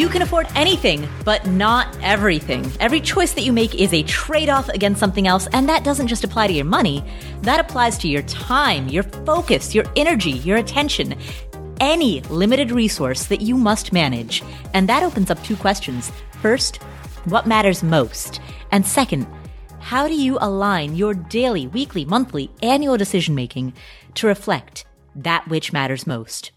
You can afford anything, but not everything. Every choice that you make is a trade off against something else, and that doesn't just apply to your money, that applies to your time, your focus, your energy, your attention, any limited resource that you must manage. And that opens up two questions. First, what matters most? And second, how do you align your daily, weekly, monthly, annual decision making to reflect that which matters most?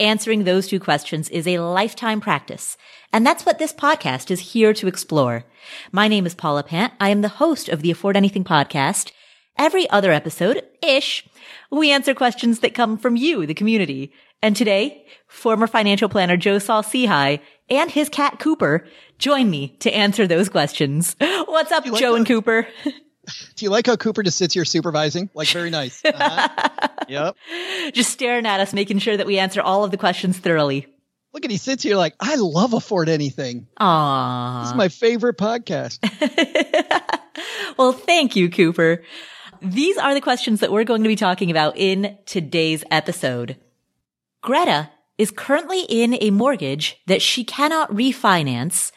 Answering those two questions is a lifetime practice. And that's what this podcast is here to explore. My name is Paula Pant. I am the host of the Afford Anything podcast. Every other episode, ish, we answer questions that come from you, the community. And today, former financial planner Joe Saul-Sehy and his cat Cooper join me to answer those questions. What's up, like Joe and Cooper? Do you like how Cooper just sits here supervising? Like very nice. Uh-huh. yep. Just staring at us, making sure that we answer all of the questions thoroughly. Look at he sits here like I love afford anything. Aww. This is my favorite podcast. well, thank you, Cooper. These are the questions that we're going to be talking about in today's episode. Greta is currently in a mortgage that she cannot refinance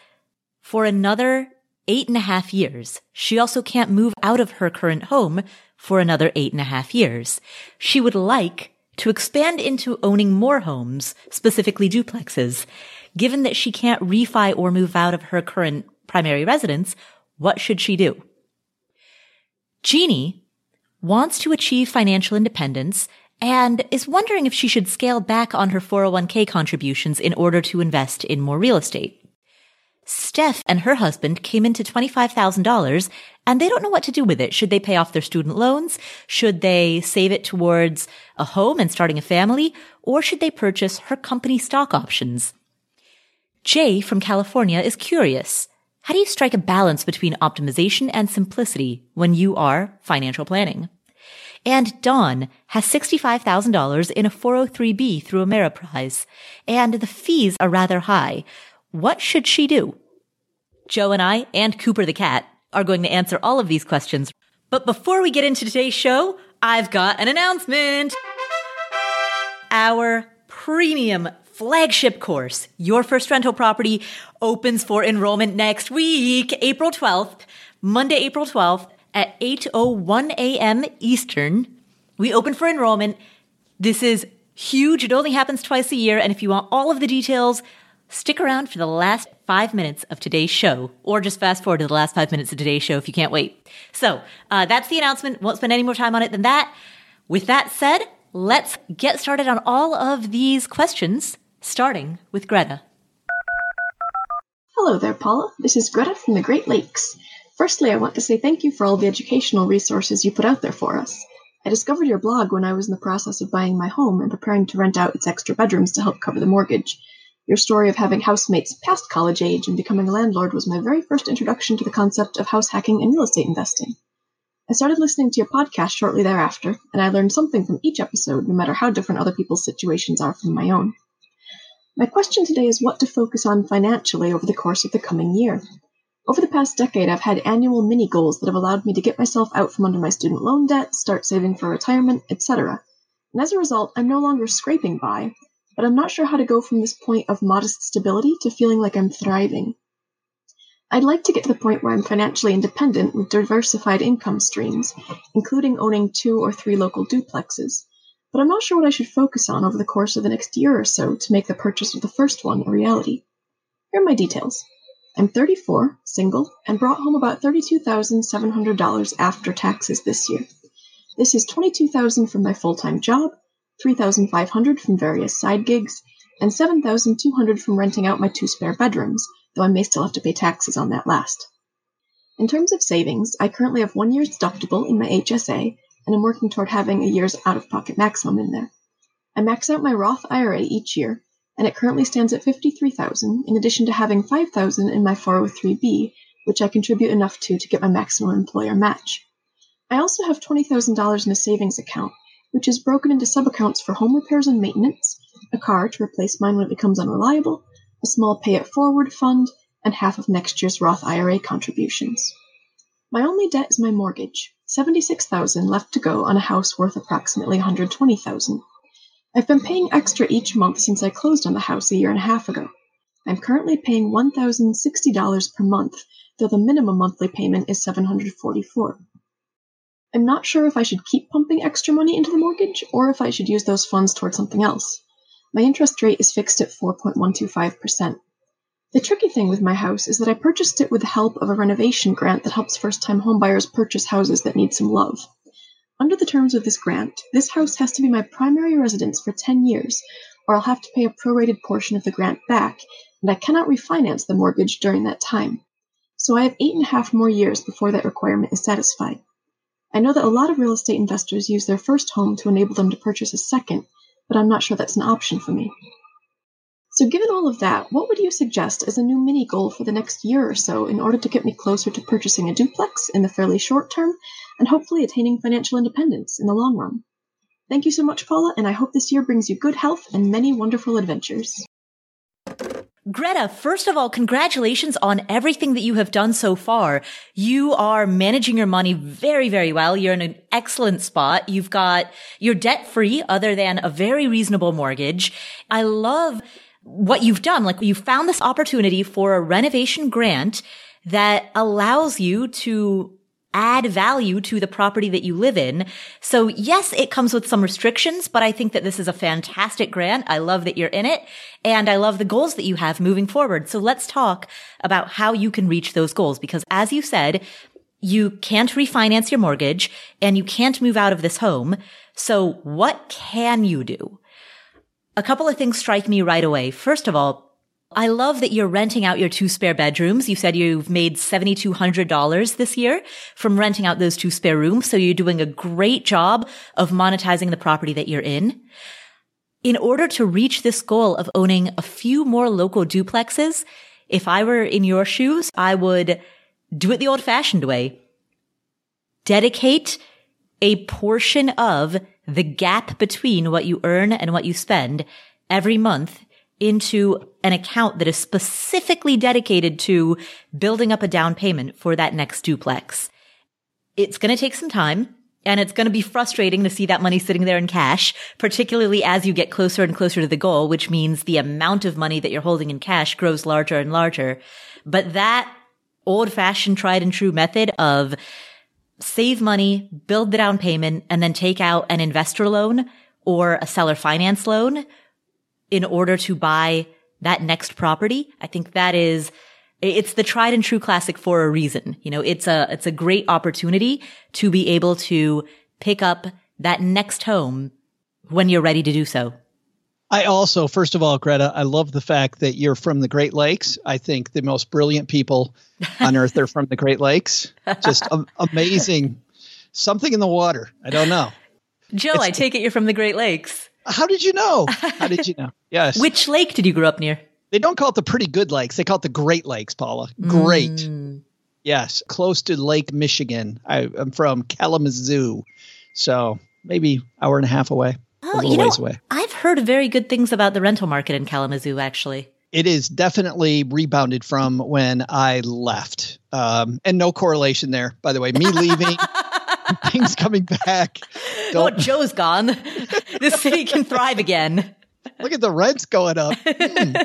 for another eight and a half years. She also can't move out of her current home for another eight and a half years. She would like to expand into owning more homes, specifically duplexes. Given that she can't refi or move out of her current primary residence, what should she do? Jeannie wants to achieve financial independence and is wondering if she should scale back on her 401k contributions in order to invest in more real estate. Steph and her husband came into $25,000 and they don't know what to do with it. Should they pay off their student loans? Should they save it towards a home and starting a family? Or should they purchase her company stock options? Jay from California is curious. How do you strike a balance between optimization and simplicity when you are financial planning? And Don has $65,000 in a 403b through Ameriprise, and the fees are rather high. What should she do? Joe and I, and Cooper the cat, are going to answer all of these questions. But before we get into today's show, I've got an announcement. Our premium flagship course, Your First Rental Property, opens for enrollment next week, April 12th, Monday, April 12th at 8.01 a.m. Eastern. We open for enrollment. This is huge. It only happens twice a year. And if you want all of the details, Stick around for the last five minutes of today's show, or just fast forward to the last five minutes of today's show if you can't wait. So uh, that's the announcement. Won't spend any more time on it than that. With that said, let's get started on all of these questions, starting with Greta. Hello there, Paula. This is Greta from the Great Lakes. Firstly, I want to say thank you for all the educational resources you put out there for us. I discovered your blog when I was in the process of buying my home and preparing to rent out its extra bedrooms to help cover the mortgage. Your story of having housemates past college age and becoming a landlord was my very first introduction to the concept of house hacking and real estate investing. I started listening to your podcast shortly thereafter, and I learned something from each episode, no matter how different other people's situations are from my own. My question today is what to focus on financially over the course of the coming year. Over the past decade, I've had annual mini goals that have allowed me to get myself out from under my student loan debt, start saving for retirement, etc. And as a result, I'm no longer scraping by, but I'm not sure how to go from this point of modest stability to feeling like I'm thriving. I'd like to get to the point where I'm financially independent with diversified income streams, including owning two or three local duplexes, but I'm not sure what I should focus on over the course of the next year or so to make the purchase of the first one a reality. Here are my details. I'm 34, single, and brought home about $32,700 after taxes this year. This is 22,000 from my full-time job 3,500 from various side gigs, and 7,200 from renting out my two spare bedrooms, though I may still have to pay taxes on that last. In terms of savings, I currently have one year's deductible in my HSA, and I'm working toward having a year's out of pocket maximum in there. I max out my Roth IRA each year, and it currently stands at 53,000 in addition to having 5,000 in my 403b, which I contribute enough to to get my maximum employer match. I also have $20,000 in a savings account, which is broken into sub-accounts for home repairs and maintenance, a car to replace mine when it becomes unreliable, a small pay it forward fund, and half of next year's Roth IRA contributions. My only debt is my mortgage, 76,000 left to go on a house worth approximately 120,000. I've been paying extra each month since I closed on the house a year and a half ago. I'm currently paying $1,060 per month, though the minimum monthly payment is $744. I'm not sure if I should keep pumping extra money into the mortgage or if I should use those funds towards something else. My interest rate is fixed at 4.125%. The tricky thing with my house is that I purchased it with the help of a renovation grant that helps first time homebuyers purchase houses that need some love. Under the terms of this grant, this house has to be my primary residence for 10 years, or I'll have to pay a prorated portion of the grant back, and I cannot refinance the mortgage during that time. So I have eight and a half more years before that requirement is satisfied. I know that a lot of real estate investors use their first home to enable them to purchase a second, but I'm not sure that's an option for me. So, given all of that, what would you suggest as a new mini goal for the next year or so in order to get me closer to purchasing a duplex in the fairly short term and hopefully attaining financial independence in the long run? Thank you so much, Paula, and I hope this year brings you good health and many wonderful adventures. Greta, first of all, congratulations on everything that you have done so far. You are managing your money very, very well. You're in an excellent spot. You've got, you're debt free other than a very reasonable mortgage. I love what you've done. Like you found this opportunity for a renovation grant that allows you to add value to the property that you live in. So yes, it comes with some restrictions, but I think that this is a fantastic grant. I love that you're in it and I love the goals that you have moving forward. So let's talk about how you can reach those goals because as you said, you can't refinance your mortgage and you can't move out of this home. So what can you do? A couple of things strike me right away. First of all, I love that you're renting out your two spare bedrooms. You said you've made $7,200 this year from renting out those two spare rooms. So you're doing a great job of monetizing the property that you're in. In order to reach this goal of owning a few more local duplexes, if I were in your shoes, I would do it the old fashioned way. Dedicate a portion of the gap between what you earn and what you spend every month into an account that is specifically dedicated to building up a down payment for that next duplex. It's going to take some time and it's going to be frustrating to see that money sitting there in cash, particularly as you get closer and closer to the goal, which means the amount of money that you're holding in cash grows larger and larger. But that old fashioned tried and true method of save money, build the down payment, and then take out an investor loan or a seller finance loan in order to buy that next property. I think that is, it's the tried and true classic for a reason. You know, it's a, it's a great opportunity to be able to pick up that next home when you're ready to do so. I also, first of all, Greta, I love the fact that you're from the Great Lakes. I think the most brilliant people on earth are from the Great Lakes. Just amazing. Something in the water. I don't know. Joe, it's, I take it you're from the Great Lakes. How did you know? How did you know? Yes. Which lake did you grow up near? They don't call it the pretty good lakes. They call it the Great Lakes, Paula. Great. Mm. Yes, close to Lake Michigan. I, am from Kalamazoo, so maybe hour and a half away. Oh, you know, away. I've heard very good things about the rental market in Kalamazoo, actually. It is definitely rebounded from when I left. Um, and no correlation there, by the way. Me leaving, things coming back. Don't... Oh, Joe's gone. the city can thrive again. Look at the rents going up. Hmm.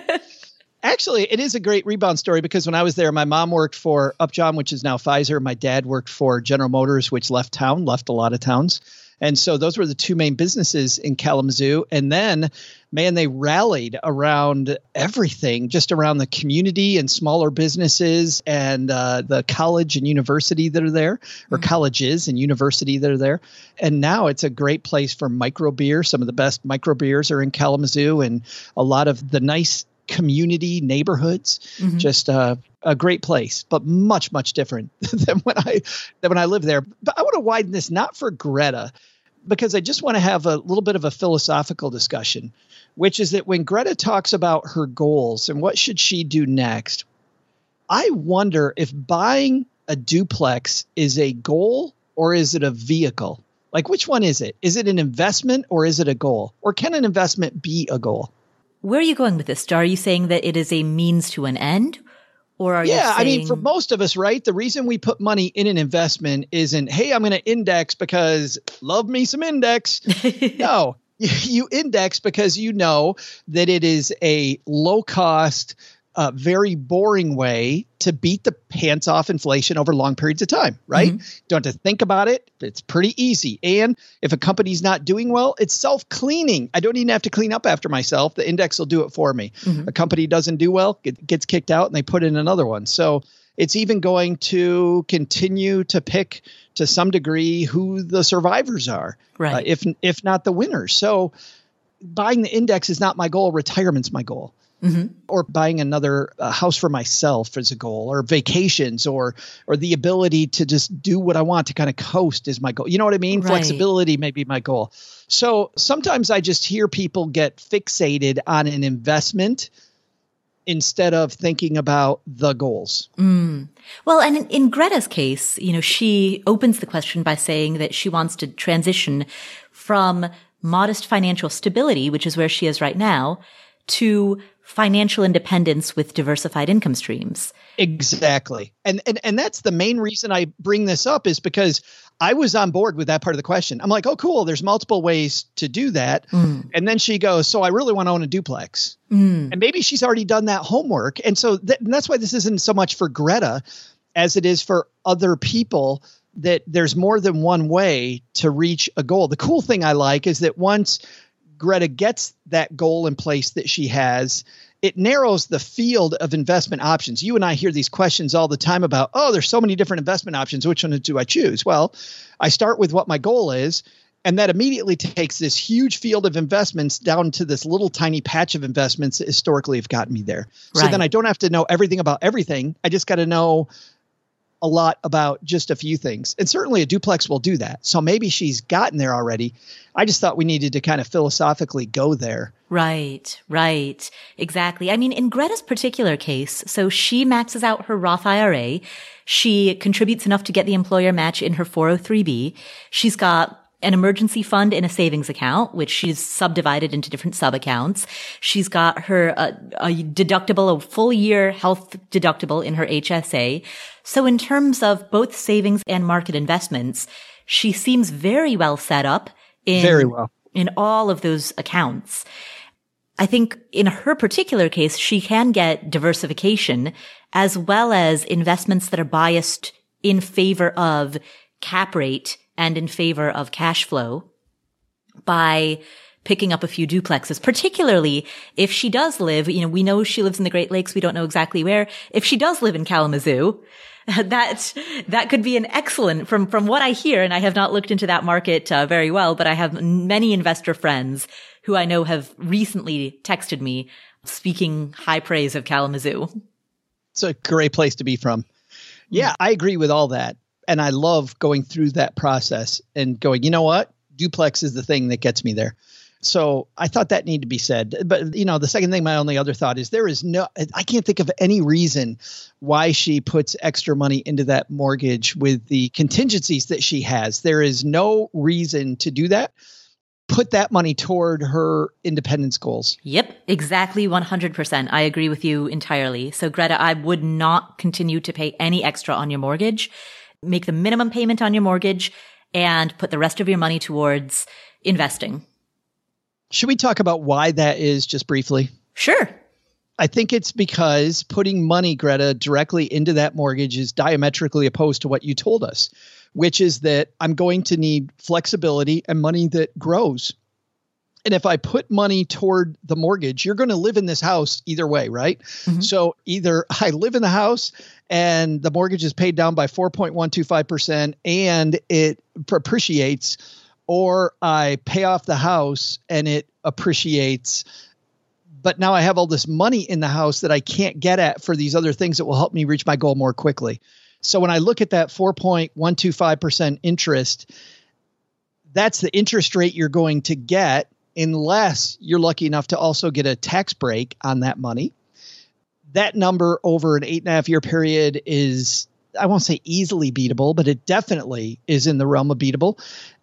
Actually, it is a great rebound story because when I was there, my mom worked for Upjohn, which is now Pfizer. My dad worked for General Motors, which left town, left a lot of towns. And so those were the two main businesses in Kalamazoo. And then, man, they rallied around everything, just around the community and smaller businesses and uh, the college and university that are there, or mm-hmm. colleges and university that are there. And now it's a great place for micro beer. Some of the best micro beers are in Kalamazoo, and a lot of the nice community neighborhoods. Mm-hmm. Just uh, a great place, but much much different than when I than when I lived there. But I want to widen this not for Greta, because I just want to have a little bit of a philosophical discussion, which is that when Greta talks about her goals and what should she do next, I wonder if buying a duplex is a goal or is it a vehicle? Like which one is it? Is it an investment or is it a goal? Or can an investment be a goal? Where are you going with this? Are you saying that it is a means to an end? Or are yeah, saying- I mean, for most of us, right? The reason we put money in an investment isn't, hey, I'm going to index because love me some index. no, you index because you know that it is a low cost, a very boring way to beat the pants off inflation over long periods of time, right? Mm-hmm. Don't have to think about it. It's pretty easy. And if a company's not doing well, it's self cleaning. I don't even have to clean up after myself. The index will do it for me. Mm-hmm. A company doesn't do well, it gets kicked out, and they put in another one. So it's even going to continue to pick to some degree who the survivors are, right? Uh, if if not the winners. So buying the index is not my goal. Retirement's my goal. Mm-hmm. Or buying another uh, house for myself as a goal, or vacations, or or the ability to just do what I want to kind of coast is my goal. You know what I mean? Right. Flexibility may be my goal. So sometimes I just hear people get fixated on an investment instead of thinking about the goals. Mm. Well, and in, in, Greta's case, you know, she opens the question by saying that she wants to transition from modest financial stability, which is where she is right now, to financial independence with diversified income streams. Exactly. And, and and that's the main reason I bring this up is because I was on board with that part of the question. I'm like, "Oh cool, there's multiple ways to do that." Mm. And then she goes, "So I really want to own a duplex." Mm. And maybe she's already done that homework. And so th- and that's why this isn't so much for Greta as it is for other people that there's more than one way to reach a goal. The cool thing I like is that once Greta gets that goal in place that she has, it narrows the field of investment options. You and I hear these questions all the time about, oh, there's so many different investment options. Which one do I choose? Well, I start with what my goal is. And that immediately takes this huge field of investments down to this little tiny patch of investments that historically have gotten me there. Right. So then I don't have to know everything about everything. I just got to know a lot about just a few things. And certainly a duplex will do that. So maybe she's gotten there already. I just thought we needed to kind of philosophically go there. Right, right. Exactly. I mean, in Greta's particular case, so she maxes out her Roth IRA. She contributes enough to get the employer match in her 403b. She's got an emergency fund in a savings account, which she's subdivided into different sub accounts. She's got her uh, a deductible, a full year health deductible in her HSA. So in terms of both savings and market investments, she seems very well set up in, very well in all of those accounts. I think in her particular case, she can get diversification as well as investments that are biased in favor of cap rate and in favor of cash flow by picking up a few duplexes, particularly if she does live, you know, we know she lives in the Great Lakes. We don't know exactly where. If she does live in Kalamazoo, that, that could be an excellent from, from what I hear. And I have not looked into that market uh, very well, but I have many investor friends who I know have recently texted me speaking high praise of Kalamazoo. It's a great place to be from. Yeah, I agree with all that and I love going through that process and going, you know what? Duplex is the thing that gets me there. So I thought that needed to be said. But you know, the second thing, my only other thought is there is no I can't think of any reason why she puts extra money into that mortgage with the contingencies that she has. There is no reason to do that. Put that money toward her independence goals. Yep, exactly 100%. I agree with you entirely. So, Greta, I would not continue to pay any extra on your mortgage make the minimum payment on your mortgage and put the rest of your money towards investing. Should we talk about why that is just briefly? Sure. I think it's because putting money, Greta, directly into that mortgage is diametrically opposed to what you told us, which is that I'm going to need flexibility and money that grows. And if I put money toward the mortgage, you're going to live in this house either way, right? Mm-hmm. So either I live in the house and the mortgage is paid down by 4.125% and it appreciates, or I pay off the house and it appreciates. But now I have all this money in the house that I can't get at for these other things that will help me reach my goal more quickly. So when I look at that 4.125% interest, that's the interest rate you're going to get unless you're lucky enough to also get a tax break on that money. That number over an eight and a half year period is, I won't say easily beatable, but it definitely is in the realm of beatable.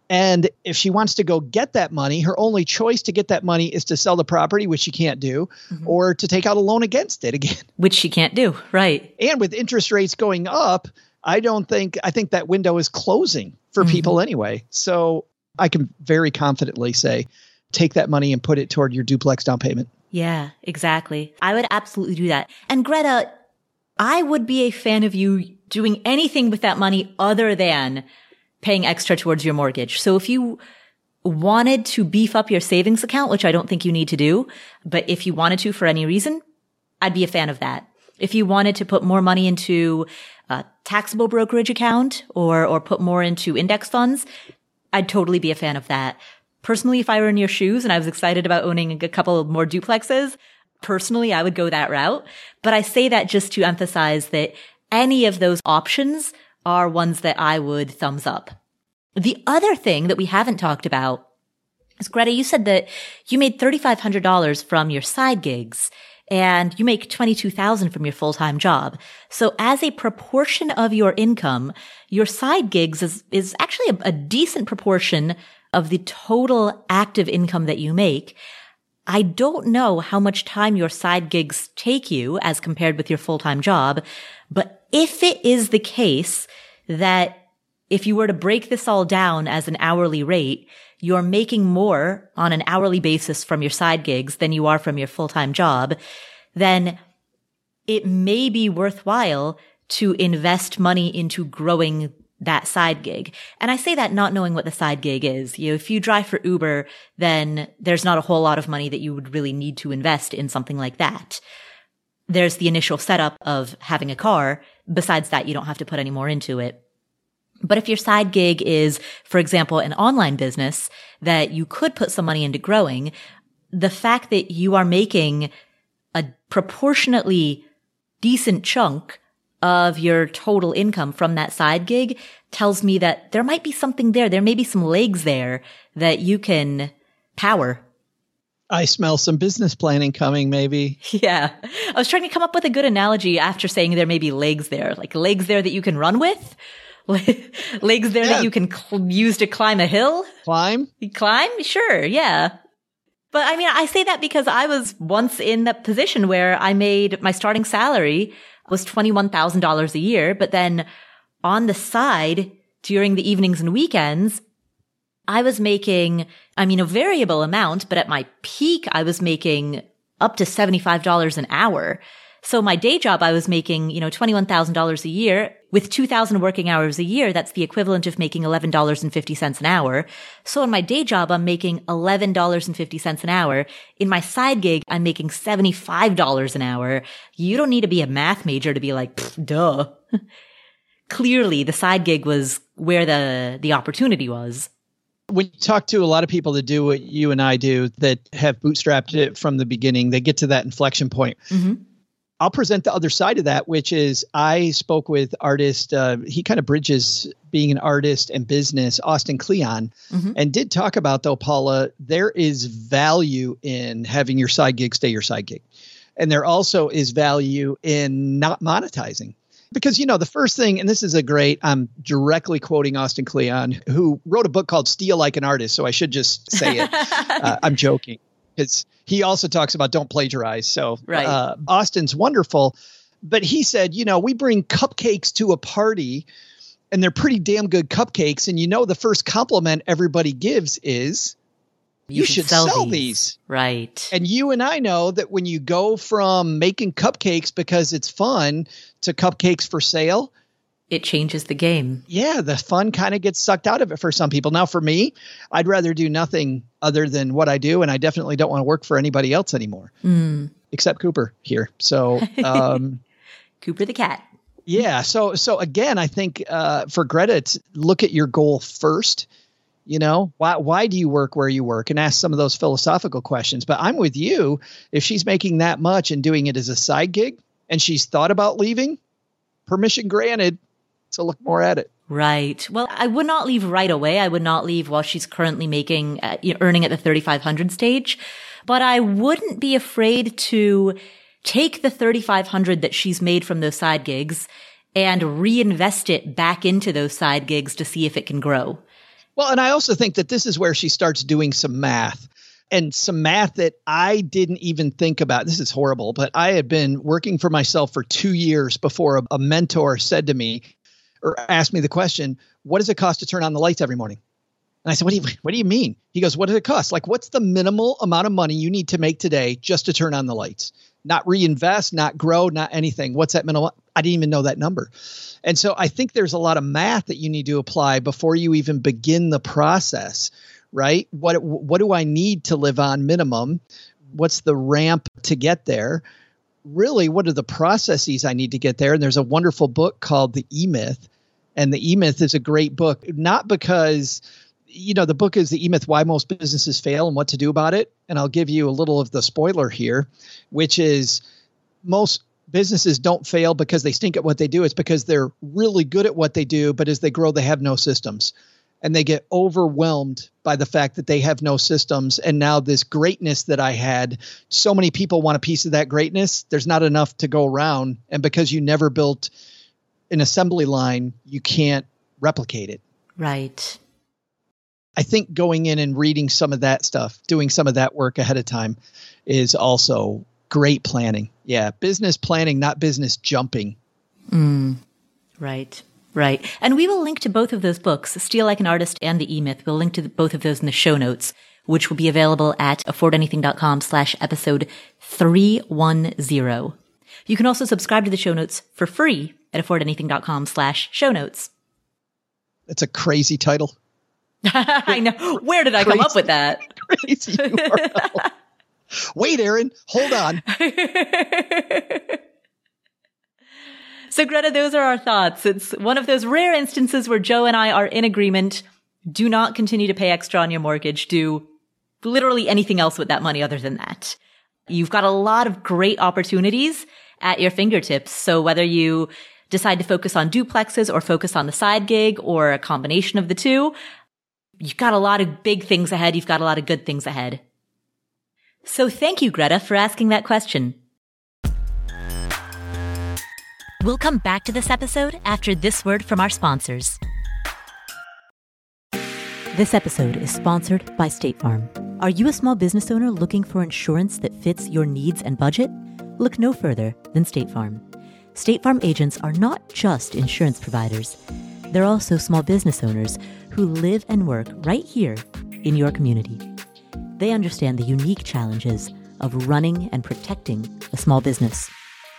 And if she wants to go get that money, her only choice to get that money is to sell the property, which she can't do, mm-hmm. or to take out a loan against it again. Which she can't do, right. And with interest rates going up, I don't think, I think that window is closing for mm-hmm. people anyway. So I can very confidently say take that money and put it toward your duplex down payment. Yeah, exactly. I would absolutely do that. And Greta, I would be a fan of you doing anything with that money other than paying extra towards your mortgage. So if you wanted to beef up your savings account, which I don't think you need to do, but if you wanted to for any reason, I'd be a fan of that. If you wanted to put more money into a taxable brokerage account or, or put more into index funds, I'd totally be a fan of that. Personally, if I were in your shoes and I was excited about owning a couple more duplexes, personally, I would go that route. But I say that just to emphasize that any of those options are ones that I would thumbs up. The other thing that we haven't talked about is Greta, you said that you made $3,500 from your side gigs and you make 22,000 from your full-time job. So as a proportion of your income, your side gigs is, is actually a, a decent proportion of the total active income that you make. I don't know how much time your side gigs take you as compared with your full-time job, but if it is the case that if you were to break this all down as an hourly rate, you're making more on an hourly basis from your side gigs than you are from your full-time job, then it may be worthwhile to invest money into growing that side gig. And I say that not knowing what the side gig is. You know, if you drive for Uber, then there's not a whole lot of money that you would really need to invest in something like that. There's the initial setup of having a car. Besides that, you don't have to put any more into it. But if your side gig is, for example, an online business that you could put some money into growing, the fact that you are making a proportionately decent chunk of your total income from that side gig tells me that there might be something there. There may be some legs there that you can power. I smell some business planning coming, maybe. Yeah. I was trying to come up with a good analogy after saying there may be legs there, like legs there that you can run with. legs there yeah. that you can cl- use to climb a hill? Climb? You climb? Sure, yeah. But I mean, I say that because I was once in that position where I made my starting salary was $21,000 a year, but then on the side during the evenings and weekends, I was making, I mean, a variable amount, but at my peak, I was making up to $75 an hour. So my day job, I was making, you know, $21,000 a year with 2000 working hours a year. That's the equivalent of making $11.50 an hour. So in my day job, I'm making $11.50 an hour. In my side gig, I'm making $75 an hour. You don't need to be a math major to be like, duh. Clearly the side gig was where the, the opportunity was when you talk to a lot of people that do what you and I do that have bootstrapped it from the beginning, they get to that inflection point. Mm-hmm. I'll present the other side of that, which is I spoke with artist. Uh, he kind of bridges being an artist and business, Austin Kleon, mm-hmm. and did talk about though, Paula, there is value in having your side gig stay your side gig, and there also is value in not monetizing. Because you know the first thing, and this is a great. I'm directly quoting Austin Kleon, who wrote a book called "Steal Like an Artist." So I should just say it. uh, I'm joking because he also talks about don't plagiarize. So right. uh, Austin's wonderful, but he said, you know, we bring cupcakes to a party, and they're pretty damn good cupcakes, and you know, the first compliment everybody gives is. You, you should sell, sell these. these. Right. And you and I know that when you go from making cupcakes because it's fun to cupcakes for sale, it changes the game. Yeah, the fun kind of gets sucked out of it for some people. Now, for me, I'd rather do nothing other than what I do, and I definitely don't want to work for anybody else anymore, mm. except Cooper here. So, um, Cooper the cat. Yeah. So, so again, I think uh, for Greta, it's look at your goal first. You know, why why do you work where you work, and ask some of those philosophical questions. But I'm with you. If she's making that much and doing it as a side gig, and she's thought about leaving, permission granted to look more at it. Right. Well, I would not leave right away. I would not leave while she's currently making, uh, earning at the 3,500 stage, but I wouldn't be afraid to take the 3,500 that she's made from those side gigs and reinvest it back into those side gigs to see if it can grow. Well, and I also think that this is where she starts doing some math and some math that I didn't even think about. This is horrible, but I had been working for myself for two years before a, a mentor said to me, or asked me the question, what does it cost to turn on the lights every morning? And I said, what do you what do you mean? He goes, what does it cost? Like, what's the minimal amount of money you need to make today just to turn on the lights? Not reinvest, not grow, not anything. What's that minimal? I didn't even know that number. And so I think there's a lot of math that you need to apply before you even begin the process, right? What what do I need to live on minimum? What's the ramp to get there? Really, what are the processes I need to get there? And there's a wonderful book called The E Myth. And The E Myth is a great book, not because you know the book is the e-myth why most businesses fail and what to do about it and i'll give you a little of the spoiler here which is most businesses don't fail because they stink at what they do it's because they're really good at what they do but as they grow they have no systems and they get overwhelmed by the fact that they have no systems and now this greatness that i had so many people want a piece of that greatness there's not enough to go around and because you never built an assembly line you can't replicate it right I think going in and reading some of that stuff, doing some of that work ahead of time is also great planning. Yeah, business planning, not business jumping. Mm, right. Right. And we will link to both of those books, Steal Like an Artist and The E-Myth. We'll link to both of those in the show notes, which will be available at affordanything.com slash episode 310. You can also subscribe to the show notes for free at affordanything.com slash show notes. That's a crazy title. I know. Where did I crazy, come up with that? Crazy URL. Wait, Aaron, hold on. so, Greta, those are our thoughts. It's one of those rare instances where Joe and I are in agreement. Do not continue to pay extra on your mortgage. Do literally anything else with that money other than that. You've got a lot of great opportunities at your fingertips. So whether you decide to focus on duplexes or focus on the side gig or a combination of the two, you've got a lot of big things ahead. You've got a lot of good things ahead. So thank you, Greta, for asking that question. We'll come back to this episode after this word from our sponsors. This episode is sponsored by State Farm. Are you a small business owner looking for insurance that fits your needs and budget? Look no further than State Farm. State Farm agents are not just insurance providers, they're also small business owners who live and work right here in your community. They understand the unique challenges of running and protecting a small business.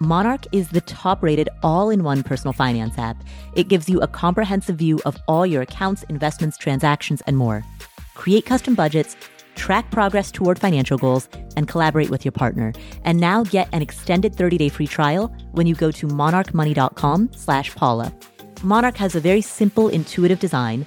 Monarch is the top rated all in one personal finance app. It gives you a comprehensive view of all your accounts, investments, transactions, and more. Create custom budgets, track progress toward financial goals, and collaborate with your partner. And now get an extended 30-day free trial when you go to monarchmoney.com slash Paula. Monarch has a very simple, intuitive design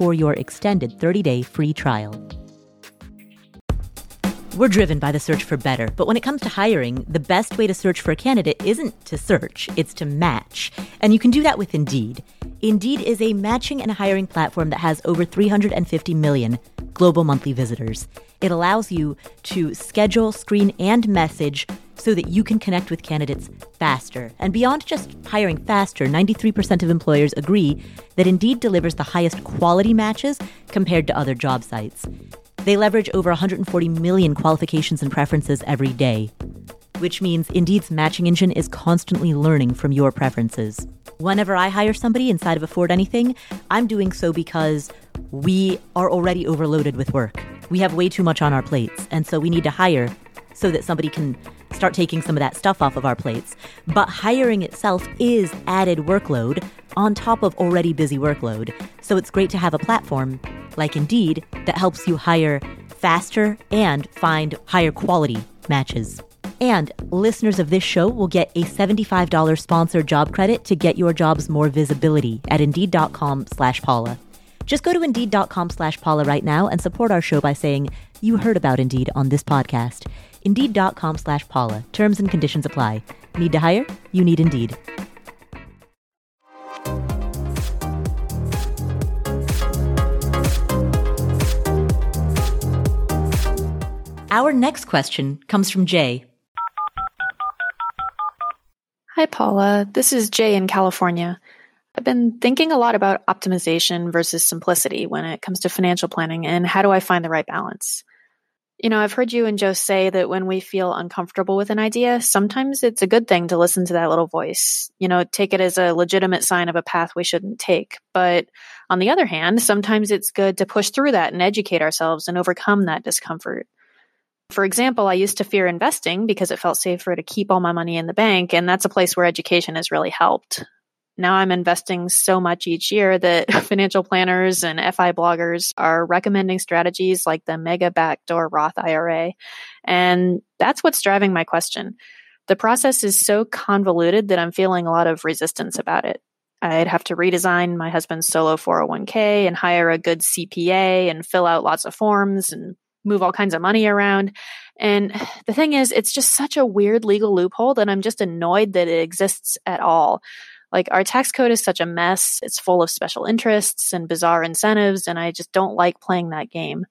for your extended 30 day free trial. We're driven by the search for better, but when it comes to hiring, the best way to search for a candidate isn't to search, it's to match. And you can do that with Indeed. Indeed is a matching and hiring platform that has over 350 million global monthly visitors. It allows you to schedule, screen, and message so that you can connect with candidates faster. And beyond just hiring faster, 93% of employers agree that Indeed delivers the highest quality matches compared to other job sites. They leverage over 140 million qualifications and preferences every day, which means Indeed's matching engine is constantly learning from your preferences. Whenever I hire somebody inside of Afford Anything, I'm doing so because we are already overloaded with work. We have way too much on our plates, and so we need to hire so that somebody can start taking some of that stuff off of our plates. But hiring itself is added workload on top of already busy workload. So it's great to have a platform like Indeed that helps you hire faster and find higher quality matches. And listeners of this show will get a $75 sponsored job credit to get your jobs more visibility at Indeed.com slash Paula. Just go to Indeed.com slash Paula right now and support our show by saying you heard about Indeed on this podcast. Indeed.com slash Paula. Terms and conditions apply. Need to hire? You need Indeed. Our next question comes from Jay. Hi, Paula. This is Jay in California. I've been thinking a lot about optimization versus simplicity when it comes to financial planning and how do I find the right balance. You know, I've heard you and Joe say that when we feel uncomfortable with an idea, sometimes it's a good thing to listen to that little voice. You know, take it as a legitimate sign of a path we shouldn't take. But on the other hand, sometimes it's good to push through that and educate ourselves and overcome that discomfort. For example, I used to fear investing because it felt safer to keep all my money in the bank, and that's a place where education has really helped. Now I'm investing so much each year that financial planners and FI bloggers are recommending strategies like the mega backdoor Roth IRA. And that's what's driving my question. The process is so convoluted that I'm feeling a lot of resistance about it. I'd have to redesign my husband's solo 401k and hire a good CPA and fill out lots of forms and move all kinds of money around. And the thing is, it's just such a weird legal loophole that I'm just annoyed that it exists at all. Like our tax code is such a mess. It's full of special interests and bizarre incentives, and I just don't like playing that game.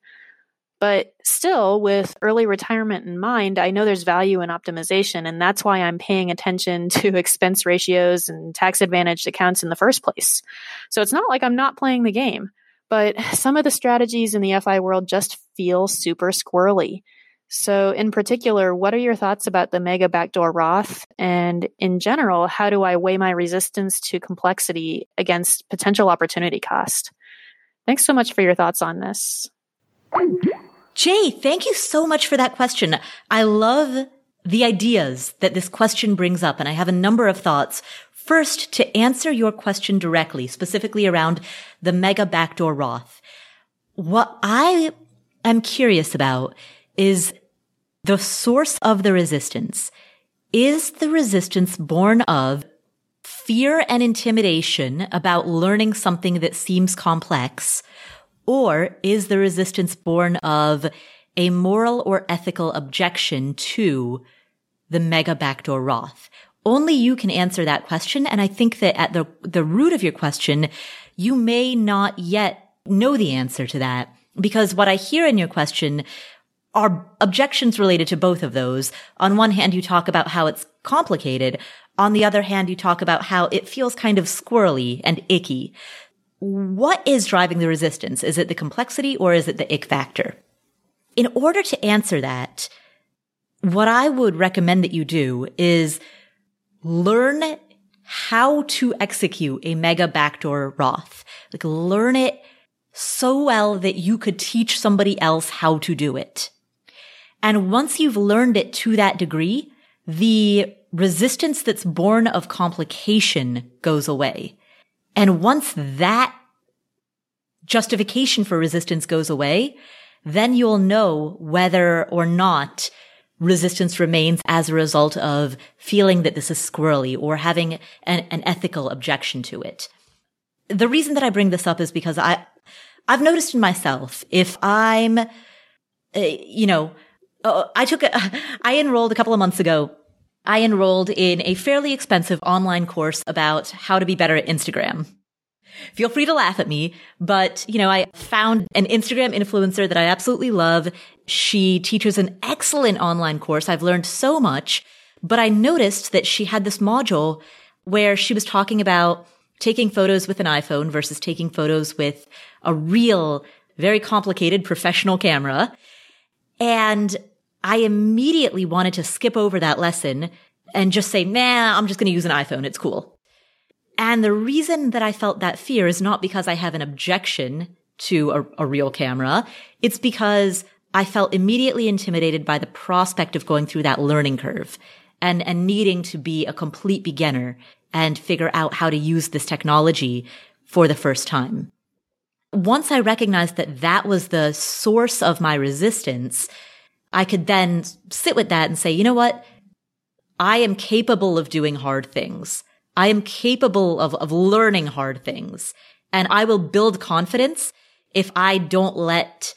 But still, with early retirement in mind, I know there's value in optimization, and that's why I'm paying attention to expense ratios and tax advantaged accounts in the first place. So it's not like I'm not playing the game. But some of the strategies in the FI world just feel super squirrely. So, in particular, what are your thoughts about the mega backdoor Roth? And in general, how do I weigh my resistance to complexity against potential opportunity cost? Thanks so much for your thoughts on this. Jay, thank you so much for that question. I love the ideas that this question brings up, and I have a number of thoughts First, to answer your question directly, specifically around the mega backdoor Roth, what I am curious about is the source of the resistance. Is the resistance born of fear and intimidation about learning something that seems complex? Or is the resistance born of a moral or ethical objection to the mega backdoor Roth? Only you can answer that question. And I think that at the, the root of your question, you may not yet know the answer to that because what I hear in your question are objections related to both of those. On one hand, you talk about how it's complicated. On the other hand, you talk about how it feels kind of squirrely and icky. What is driving the resistance? Is it the complexity or is it the ick factor? In order to answer that, what I would recommend that you do is learn how to execute a mega backdoor Roth. Like learn it so well that you could teach somebody else how to do it. And once you've learned it to that degree, the resistance that's born of complication goes away. And once that justification for resistance goes away, then you'll know whether or not resistance remains as a result of feeling that this is squirrely or having an, an, ethical objection to it. The reason that I bring this up is because I, I've noticed in myself, if I'm, uh, you know, Oh, I took a, I enrolled a couple of months ago. I enrolled in a fairly expensive online course about how to be better at Instagram. Feel free to laugh at me, but you know, I found an Instagram influencer that I absolutely love. She teaches an excellent online course. I've learned so much, but I noticed that she had this module where she was talking about taking photos with an iPhone versus taking photos with a real, very complicated professional camera. And I immediately wanted to skip over that lesson and just say, nah, I'm just going to use an iPhone. It's cool. And the reason that I felt that fear is not because I have an objection to a, a, real camera. It's because I felt immediately intimidated by the prospect of going through that learning curve and, and needing to be a complete beginner and figure out how to use this technology for the first time. Once I recognized that that was the source of my resistance, I could then sit with that and say, you know what? I am capable of doing hard things. I am capable of, of learning hard things and I will build confidence if I don't let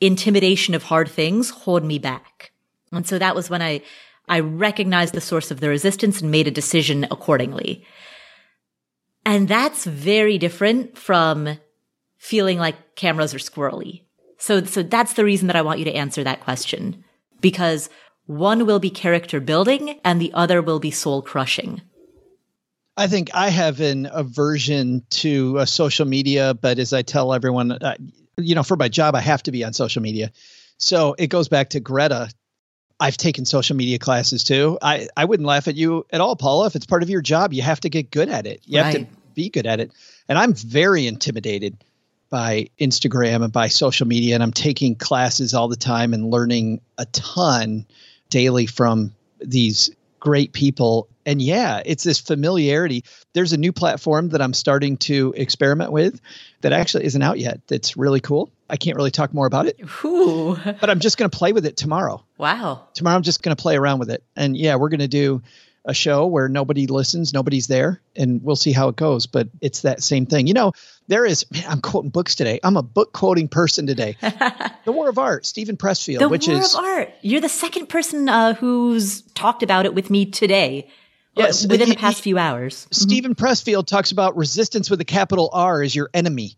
intimidation of hard things hold me back. And so that was when I, I recognized the source of the resistance and made a decision accordingly. And that's very different from feeling like cameras are squirrely. So, so that's the reason that I want you to answer that question because one will be character building and the other will be soul crushing. I think I have an aversion to uh, social media, but as I tell everyone, uh, you know, for my job, I have to be on social media. So it goes back to Greta. I've taken social media classes too. I, I wouldn't laugh at you at all, Paula. If it's part of your job, you have to get good at it. You right. have to be good at it. And I'm very intimidated by Instagram and by social media. And I'm taking classes all the time and learning a ton daily from these great people. And yeah, it's this familiarity. There's a new platform that I'm starting to experiment with that actually isn't out yet. That's really cool. I can't really talk more about it. Ooh. But I'm just going to play with it tomorrow. Wow. Tomorrow I'm just going to play around with it. And yeah, we're going to do a show where nobody listens, nobody's there, and we'll see how it goes. But it's that same thing. You know, there is, man, I'm quoting books today. I'm a book quoting person today. the War of Art, Steven Pressfield, the which War is. War of Art. You're the second person uh, who's talked about it with me today. Uh, yes, within the past few hours. Steven mm-hmm. Pressfield talks about resistance with a capital R as your enemy.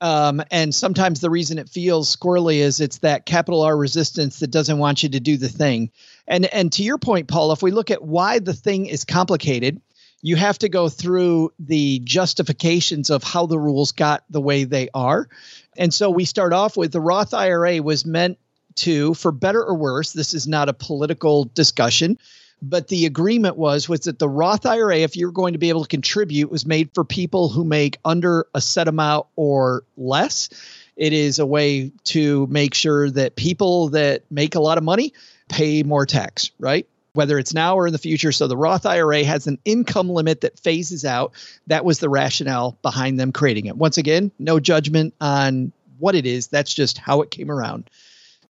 Um, and sometimes the reason it feels squirrely is it's that capital R resistance that doesn't want you to do the thing. And and to your point, Paul, if we look at why the thing is complicated, you have to go through the justifications of how the rules got the way they are. And so we start off with the Roth IRA was meant to, for better or worse, this is not a political discussion, but the agreement was was that the Roth IRA, if you're going to be able to contribute, was made for people who make under a set amount or less. It is a way to make sure that people that make a lot of money pay more tax, right? Whether it's now or in the future. So the Roth IRA has an income limit that phases out. That was the rationale behind them creating it. Once again, no judgment on what it is. That's just how it came around.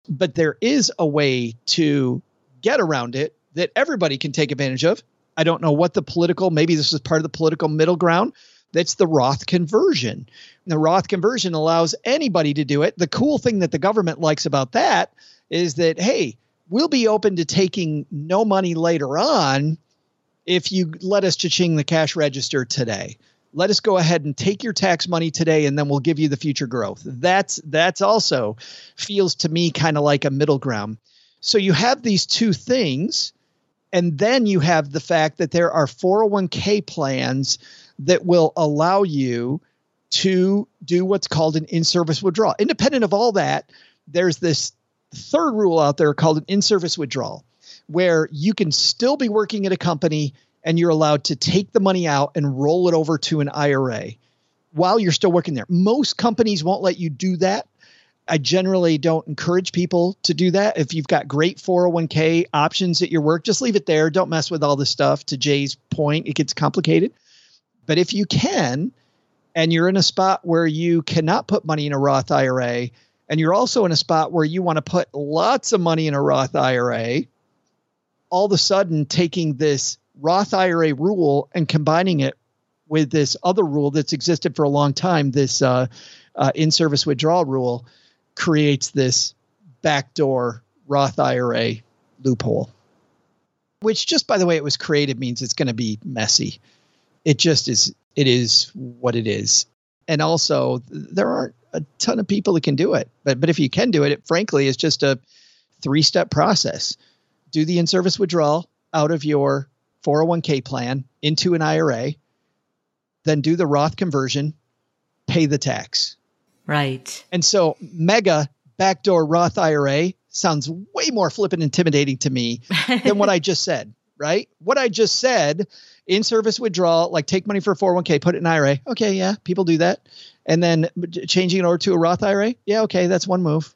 But there is a way to get around it that everybody can take advantage of. I don't know what the political, maybe this is part of the political middle ground. That's the Roth conversion. The Roth conversion allows anybody to do it. The cool thing that the government likes about that is that, hey, we'll be open to taking no money later on if you let us cha-ching the cash register today. Let us go ahead and take your tax money today and then we'll give you the future growth. That's that's also feels to me kind of like a middle ground. So you have these two things and then you have the fact that there are 401k plans that will allow you to do what's called an in service withdrawal. Independent of all that, there's this third rule out there called an in service withdrawal, where you can still be working at a company and you're allowed to take the money out and roll it over to an IRA while you're still working there. Most companies won't let you do that I generally don't encourage people to do that. If you've got great 401k options at your work, just leave it there. Don't mess with all this stuff. To Jay's point, it gets complicated. But if you can, and you're in a spot where you cannot put money in a Roth IRA, and you're also in a spot where you want to put lots of money in a Roth IRA, all of a sudden taking this Roth IRA rule and combining it with this other rule that's existed for a long time, this uh, uh, in service withdrawal rule, creates this backdoor Roth IRA loophole, which just by the way it was created means it's going to be messy. It just is. It is what it is. And also, there aren't a ton of people that can do it. But but if you can do it, it frankly is just a three step process. Do the in service withdrawal out of your 401k plan into an IRA, then do the Roth conversion, pay the tax. Right. And so mega backdoor Roth IRA sounds way more flippant intimidating to me than what I just said, right? What I just said, in service withdrawal, like take money for a 401k, put it in IRA. Okay, yeah, people do that. And then changing it over to a Roth IRA. Yeah, okay, that's one move.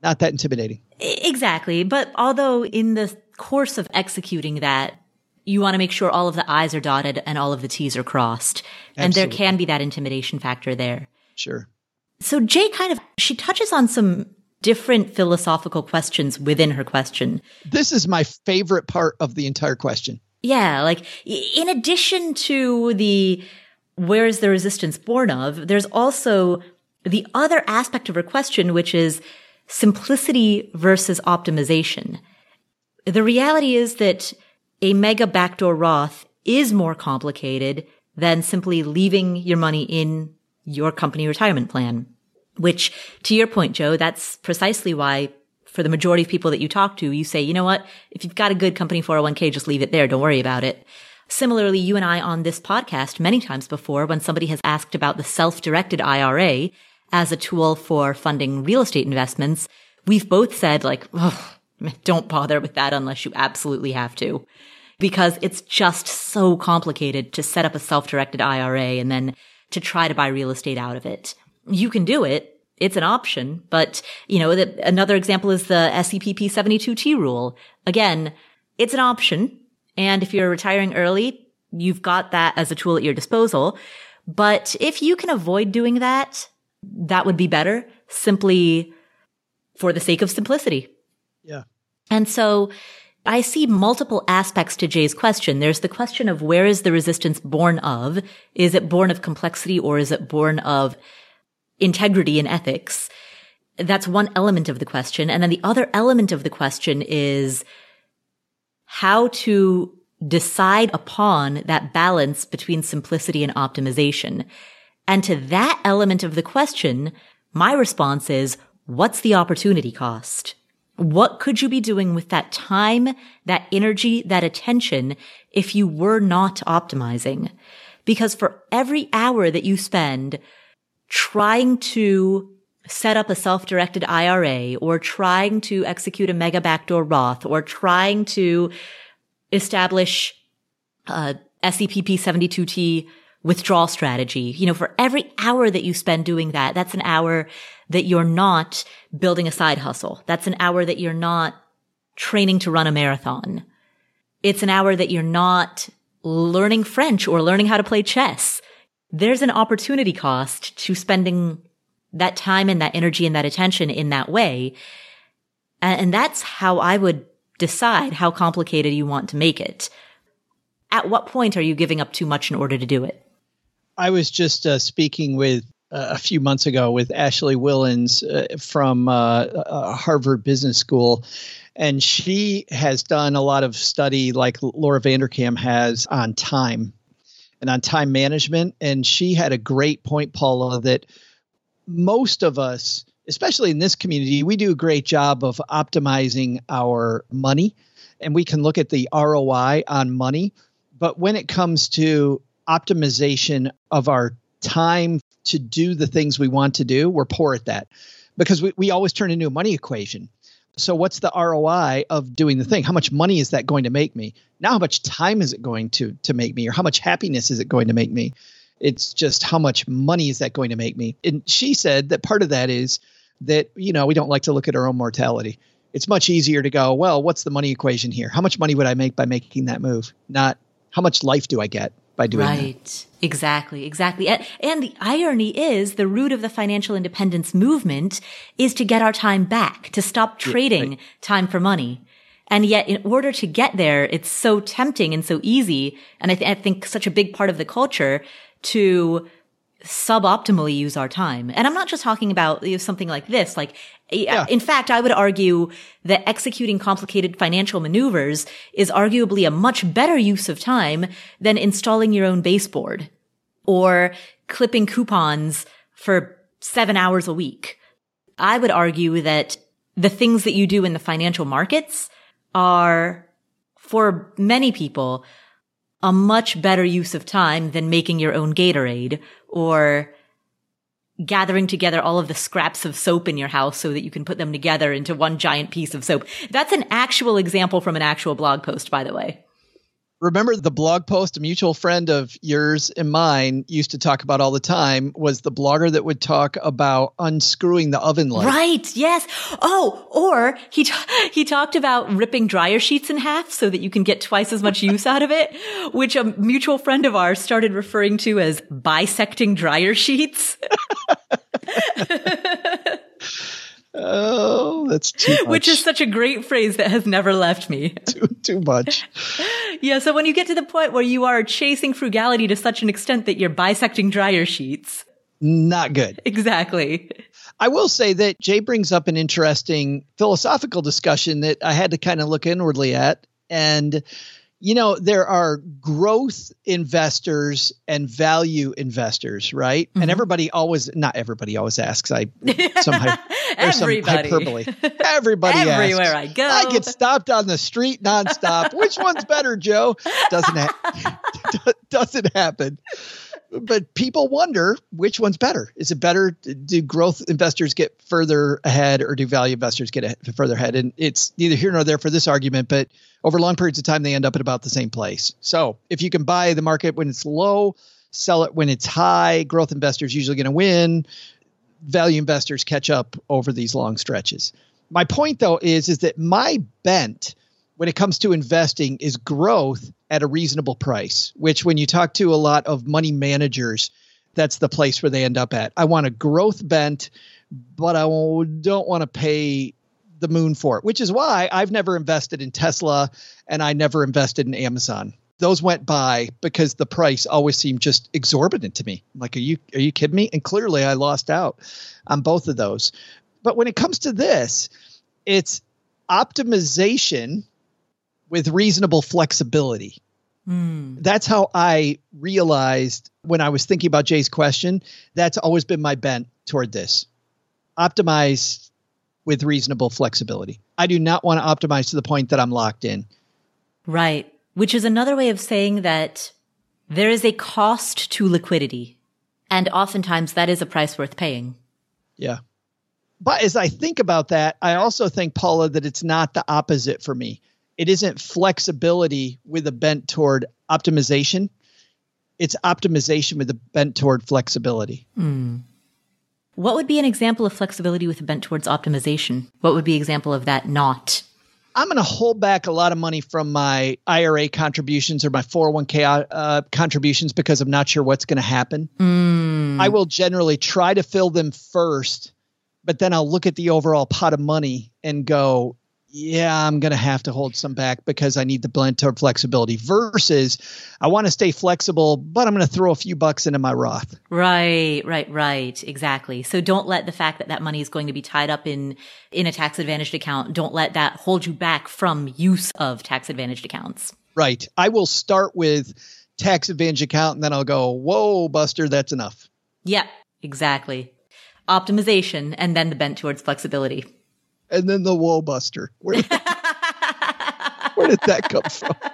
Not that intimidating. Exactly. But although in the course of executing that, you want to make sure all of the I's are dotted and all of the T's are crossed. And there can be that intimidation factor there. Sure. So Jay kind of, she touches on some different philosophical questions within her question. This is my favorite part of the entire question. Yeah. Like in addition to the, where is the resistance born of? There's also the other aspect of her question, which is simplicity versus optimization. The reality is that a mega backdoor Roth is more complicated than simply leaving your money in your company retirement plan. Which, to your point, Joe, that's precisely why for the majority of people that you talk to, you say, you know what? If you've got a good company 401k, just leave it there. Don't worry about it. Similarly, you and I on this podcast many times before, when somebody has asked about the self-directed IRA as a tool for funding real estate investments, we've both said like, don't bother with that unless you absolutely have to. Because it's just so complicated to set up a self-directed IRA and then to try to buy real estate out of it you can do it. It's an option, but you know, the, another example is the SEPP 72T rule. Again, it's an option. And if you're retiring early, you've got that as a tool at your disposal. But if you can avoid doing that, that would be better simply for the sake of simplicity. Yeah. And so I see multiple aspects to Jay's question. There's the question of where is the resistance born of? Is it born of complexity or is it born of integrity and ethics. That's one element of the question. And then the other element of the question is how to decide upon that balance between simplicity and optimization. And to that element of the question, my response is, what's the opportunity cost? What could you be doing with that time, that energy, that attention if you were not optimizing? Because for every hour that you spend trying to set up a self-directed IRA or trying to execute a mega backdoor Roth or trying to establish a SEPP 72T withdrawal strategy. You know, for every hour that you spend doing that, that's an hour that you're not building a side hustle. That's an hour that you're not training to run a marathon. It's an hour that you're not learning French or learning how to play chess there's an opportunity cost to spending that time and that energy and that attention in that way. And that's how I would decide how complicated you want to make it. At what point are you giving up too much in order to do it? I was just uh, speaking with uh, a few months ago with Ashley Whillans uh, from uh, uh, Harvard Business School. And she has done a lot of study like Laura Vanderkam has on time and on time management. And she had a great point, Paula, that most of us, especially in this community, we do a great job of optimizing our money and we can look at the ROI on money. But when it comes to optimization of our time to do the things we want to do, we're poor at that because we, we always turn into a money equation. So what's the ROI of doing the thing? How much money is that going to make me? Now how much time is it going to to make me or how much happiness is it going to make me? It's just how much money is that going to make me? And she said that part of that is that you know, we don't like to look at our own mortality. It's much easier to go, well, what's the money equation here? How much money would I make by making that move? Not how much life do I get? By doing right. That. Exactly, exactly. And the irony is the root of the financial independence movement is to get our time back, to stop trading yeah, right. time for money. And yet in order to get there, it's so tempting and so easy. And I, th- I think such a big part of the culture to suboptimally use our time. And I'm not just talking about you know, something like this. Like, yeah. in fact, I would argue that executing complicated financial maneuvers is arguably a much better use of time than installing your own baseboard or clipping coupons for seven hours a week. I would argue that the things that you do in the financial markets are for many people a much better use of time than making your own Gatorade or gathering together all of the scraps of soap in your house so that you can put them together into one giant piece of soap. That's an actual example from an actual blog post, by the way remember the blog post a mutual friend of yours and mine used to talk about all the time was the blogger that would talk about unscrewing the oven light. Right. Yes. Oh, or he t- he talked about ripping dryer sheets in half so that you can get twice as much use out of it, which a mutual friend of ours started referring to as bisecting dryer sheets. Oh, that's too much. Which is such a great phrase that has never left me. too, too much. yeah. So when you get to the point where you are chasing frugality to such an extent that you're bisecting dryer sheets. Not good. Exactly. I will say that Jay brings up an interesting philosophical discussion that I had to kind of look inwardly at. And you know, there are growth investors and value investors, right? Mm-hmm. And everybody always, not everybody always asks. I some, everybody. some hyperbole. Everybody everywhere asks. I go. I get stopped on the street nonstop. Which one's better, Joe? Doesn't ha- doesn't happen. But people wonder which one's better. Is it better? Do growth investors get further ahead, or do value investors get further ahead? And it's neither here nor there for this argument, but over long periods of time, they end up at about the same place. So if you can buy the market when it's low, sell it when it's high, growth investors usually going to win. Value investors catch up over these long stretches. My point though is is that my bent when it comes to investing is growth at a reasonable price, which when you talk to a lot of money managers, that's the place where they end up at. I want a growth bent, but I don't want to pay the moon for it, which is why I've never invested in Tesla and I never invested in Amazon. Those went by because the price always seemed just exorbitant to me. Like, are you are you kidding me? And clearly I lost out on both of those. But when it comes to this, it's optimization with reasonable flexibility. Mm. That's how I realized when I was thinking about Jay's question. That's always been my bent toward this. Optimize with reasonable flexibility. I do not want to optimize to the point that I'm locked in. Right. Which is another way of saying that there is a cost to liquidity. And oftentimes that is a price worth paying. Yeah. But as I think about that, I also think, Paula, that it's not the opposite for me. It isn't flexibility with a bent toward optimization. It's optimization with a bent toward flexibility. Mm. What would be an example of flexibility with a bent towards optimization? What would be an example of that not? I'm going to hold back a lot of money from my IRA contributions or my 401k uh, contributions because I'm not sure what's going to happen. Mm. I will generally try to fill them first, but then I'll look at the overall pot of money and go, yeah, I'm going to have to hold some back because I need the blend toward flexibility versus I want to stay flexible, but I'm going to throw a few bucks into my Roth. Right, right, right. Exactly. So don't let the fact that that money is going to be tied up in, in a tax advantaged account, don't let that hold you back from use of tax advantaged accounts. Right. I will start with tax advantage account and then I'll go, whoa, Buster, that's enough. Yep, exactly. Optimization and then the bent towards flexibility and then the wall buster. Where did, that, where did that come from?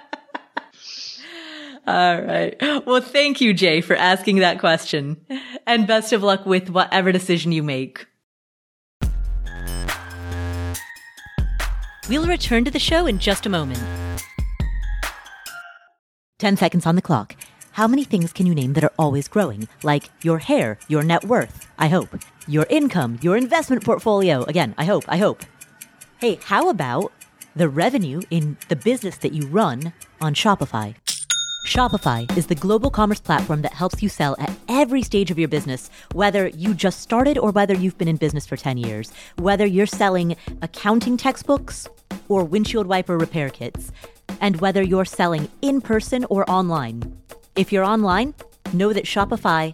All right. Well, thank you, Jay, for asking that question. And best of luck with whatever decision you make. We'll return to the show in just a moment. 10 seconds on the clock. How many things can you name that are always growing? Like your hair, your net worth, I hope, your income, your investment portfolio. Again, I hope, I hope. Hey, how about the revenue in the business that you run on Shopify? Shopify is the global commerce platform that helps you sell at every stage of your business, whether you just started or whether you've been in business for 10 years, whether you're selling accounting textbooks or windshield wiper repair kits, and whether you're selling in person or online. If you're online, know that Shopify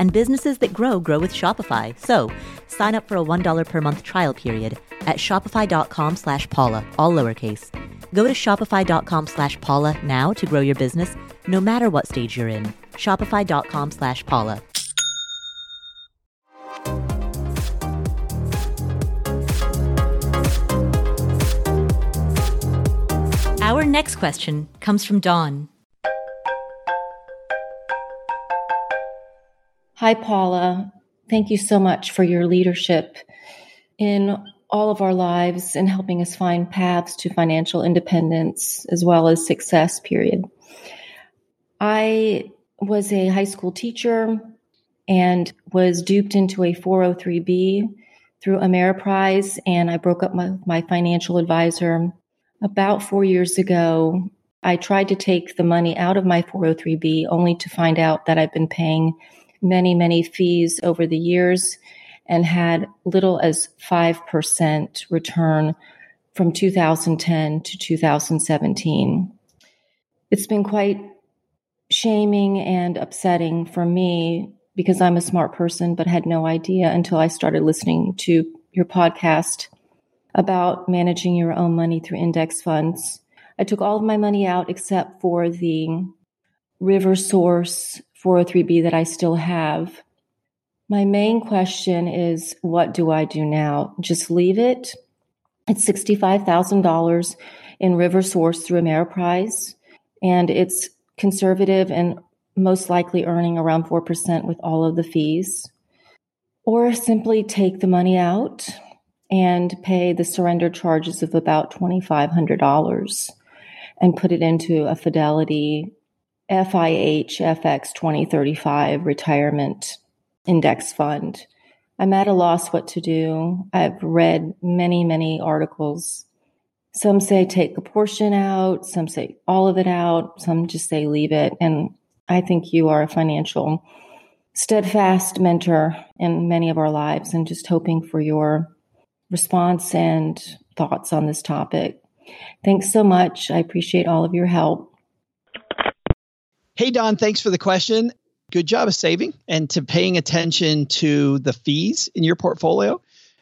and businesses that grow grow with Shopify. So sign up for a $1 per month trial period at shopify.com slash Paula, all lowercase. Go to shopify.com slash Paula now to grow your business, no matter what stage you're in. Shopify.com slash Paula. Our next question comes from Dawn. Hi, Paula. Thank you so much for your leadership in all of our lives and helping us find paths to financial independence as well as success, period. I was a high school teacher and was duped into a 403B through Ameriprise, and I broke up my, my financial advisor about four years ago. I tried to take the money out of my 403B only to find out that I've been paying many, many fees over the years and had little as 5% return from 2010 to 2017. It's been quite shaming and upsetting for me because I'm a smart person, but had no idea until I started listening to your podcast about managing your own money through index funds. I took all of my money out except for the RiverSource 403b that I still have. My main question is what do I do now? Just leave it? It's $65,000 in RiverSource through Ameriprise, and it's conservative and most likely earning around 4% with all of the fees. Or simply take the money out and pay the surrender charges of about $2,500 and put it into a Fidelity FIH FX 2035 retirement index fund. I'm at a loss what to do. I've read many, many articles. Some say take a portion out, some say all of it out, some just say leave it. And I think you are a financial steadfast mentor in many of our lives and just hoping for your response and thoughts on this topic. Thanks so much. I appreciate all of your help. Hey, Dawn, thanks for the question. Good job of saving and to paying attention to the fees in your portfolio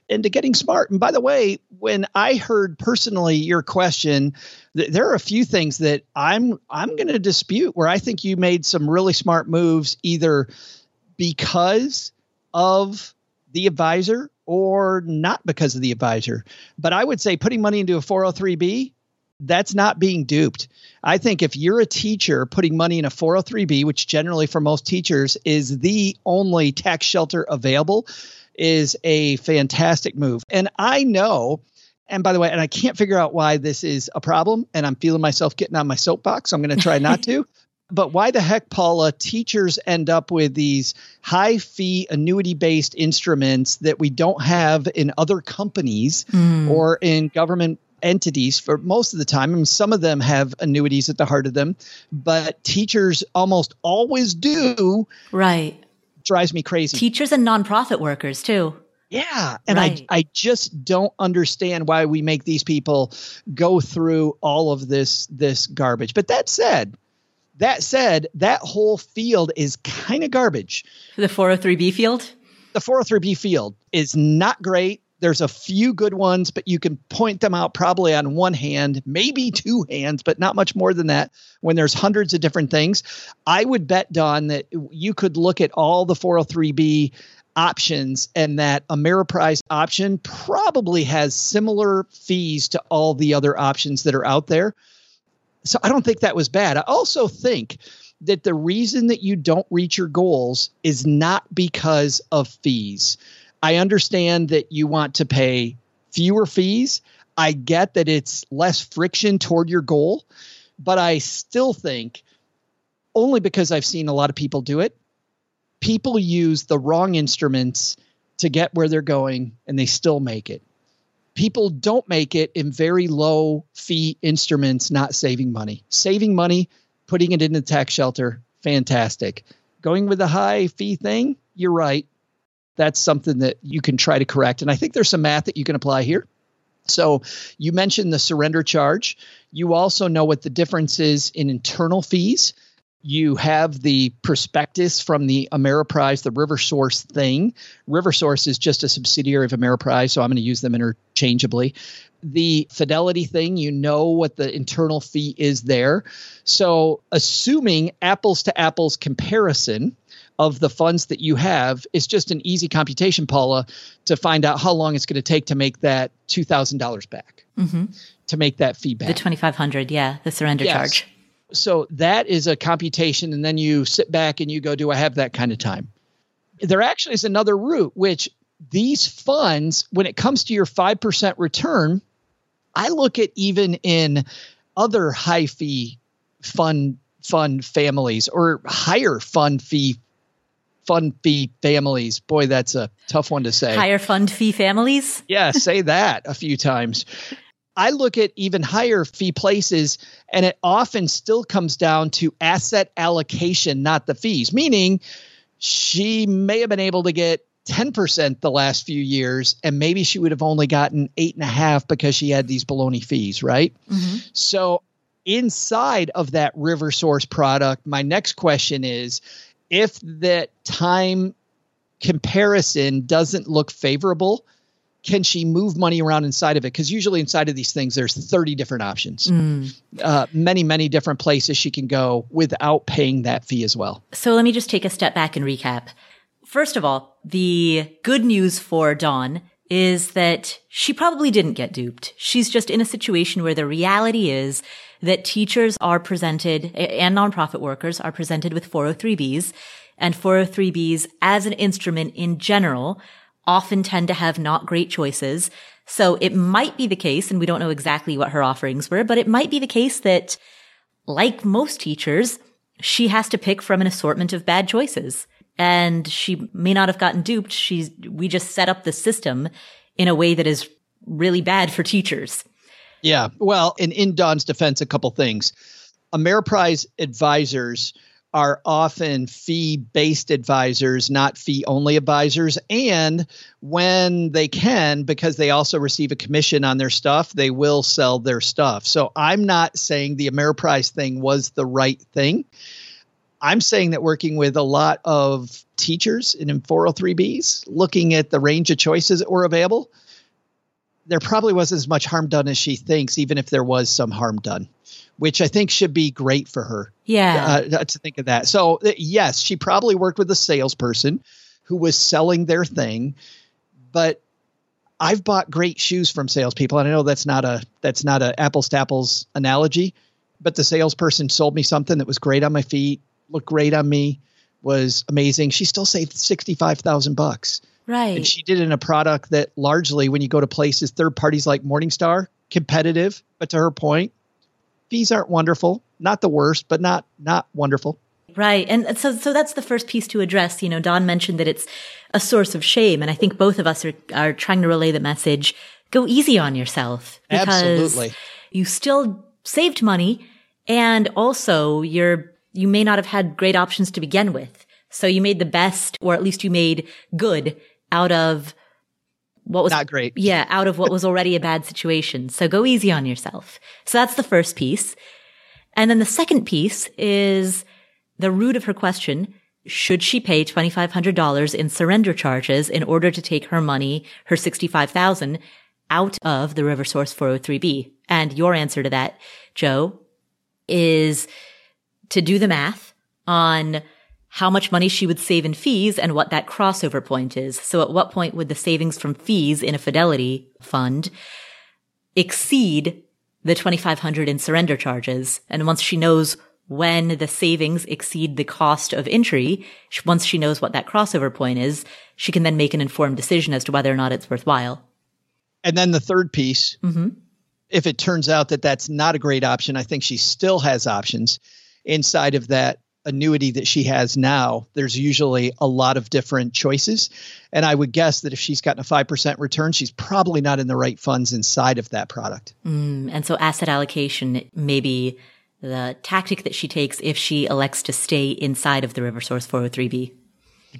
and to getting smart. And by the way, when I heard personally your question, th- there are a few things that I'm I'm going to dispute where I think you made some really smart moves either because of the advisor or not because of the advisor. But I would say putting money into a 403b that's not being duped. I think if you're a teacher putting money in a 403b, which generally for most teachers is the only tax shelter available, is a fantastic move. And I know, and by the way, and I can't figure out why this is a problem, and I'm feeling myself getting on my soapbox. So I'm going to try not to. But why the heck, Paula, teachers end up with these high fee annuity based instruments that we don't have in other companies mm. or in government entities for most of the time. I mean, some of them have annuities at the heart of them, but teachers almost always do. Right. Drives me crazy. Teachers and nonprofit workers too. Yeah. And right. I, I just don't understand why we make these people go through all of this this garbage. But that said, that said, that whole field is kind of garbage. The 403B field? The 403B field is not great there's a few good ones, but you can point them out probably on one hand, maybe two hands, but not much more than that when there's hundreds of different things. I would bet, Dawn, that you could look at all the 403B options and that Ameriprise option probably has similar fees to all the other options that are out there. So I don't think that was bad. I also think that the reason that you don't reach your goals is not because of fees. I understand that you want to pay fewer fees. I get that it's less friction toward your goal, but I still think only because I've seen a lot of people do it, people use the wrong instruments to get where they're going and they still make it. people don't make it in very low fee instruments not saving money. Saving money, putting it in a tax shelter, fantastic. Going with the high fee thing, you're right. That's something that you can try to correct. And I think there's some math that you can apply here. So you mentioned the surrender charge. You also know what the difference is in internal fees you have the prospectus from the Ameriprise, the RiverSource thing. RiverSource is just a subsidiary of Ameriprise, so I'm going to use them interchangeably. The Fidelity thing, you know what the internal fee is there. So, assuming apples to apples comparison of the funds that you have it's just an easy computation, Paula, to find out how long it's going to take to make that $2,000 back, mm-hmm. to make that fee back. The 2500 yeah, the surrender yes. charge so that is a computation and then you sit back and you go do i have that kind of time there actually is another route which these funds when it comes to your 5% return i look at even in other high fee fund fund families or higher fund fee fund fee families. Boy that's a tough one to say. Higher fund fee families? Yeah say that a few times. I look at even higher fee places, and it often still comes down to asset allocation, not the fees, meaning she may have been able to get 10% the last few years, and maybe she would have only gotten eight and a half because she had these baloney fees, right? Mm-hmm. So, inside of that RiverSource product, my next question is if that time comparison doesn't look favorable, can she move money around inside of it? Because usually inside of these things, there's 30 different options, mm. uh, many, many different places she can go without paying that fee as well. So let me just take a step back and recap. First of all, the good news for Dawn is that she probably didn't get duped. She's just in a situation where the reality is that teachers are presented and nonprofit workers are presented with 403Bs and 403Bs as an instrument in general often tend to have not great choices. So it might be the case, and we don't know exactly what her offerings were, but it might be the case that, like most teachers, she has to pick from an assortment of bad choices. And she may not have gotten duped. She's, we just set up the system in a way that is really bad for teachers. Yeah. Well, in, in Dawn's defense, a couple things. Ameriprise advisors are often fee based advisors, not fee only advisors. And when they can, because they also receive a commission on their stuff, they will sell their stuff. So I'm not saying the Ameriprise thing was the right thing. I'm saying that working with a lot of teachers in 403Bs, looking at the range of choices that were available, there probably wasn't as much harm done as she thinks, even if there was some harm done which I think should be great for her. Yeah. Uh, to think of that. So, uh, yes, she probably worked with a salesperson who was selling their thing, but I've bought great shoes from salespeople. And I know that's not a that's not a apples to apples analogy, but the salesperson sold me something that was great on my feet, looked great on me, was amazing. She still saved sixty five thousand bucks. Right. And she did it in a product that largely, when you go to places, third parties like Morningstar, competitive, but to her point, fees aren't wonderful, not the worst, but not not wonderful. Right. And so so that's the first piece to address. You know, Dawn mentioned that it's a source of shame. And I think both of us are, are trying to relay the message. Go easy on yourself. Because Absolutely. You still saved money and also you're you may not have had great options to begin with. So you made the best, or at least you made good out of what was not great. Yeah, out of what was already a bad situation. So go easy on yourself. So that's the first piece. And then the second piece is the root of her question. Should she pay $2,500 in surrender charges in order to take her money, her 65,000 out of the RiverSource 403B? And your answer to that, Joe, is to do the math on how much money she would save in fees and what that crossover point is. So at what point would the savings from fees in a fidelity fund exceed the 2500 in surrender charges? And once she knows when the savings exceed the cost of entry, once she knows what that crossover point is, she can then make an informed decision as to whether or not it's worthwhile. And then the third piece, mm-hmm. if it turns out that that's not a great option, I think she still has options inside of that annuity that she has now, there's usually a lot of different choices. And I would guess that if she's gotten a 5% return, she's probably not in the right funds inside of that product. Mm, and so asset allocation may be the tactic that she takes if she elects to stay inside of the RiverSource 403b.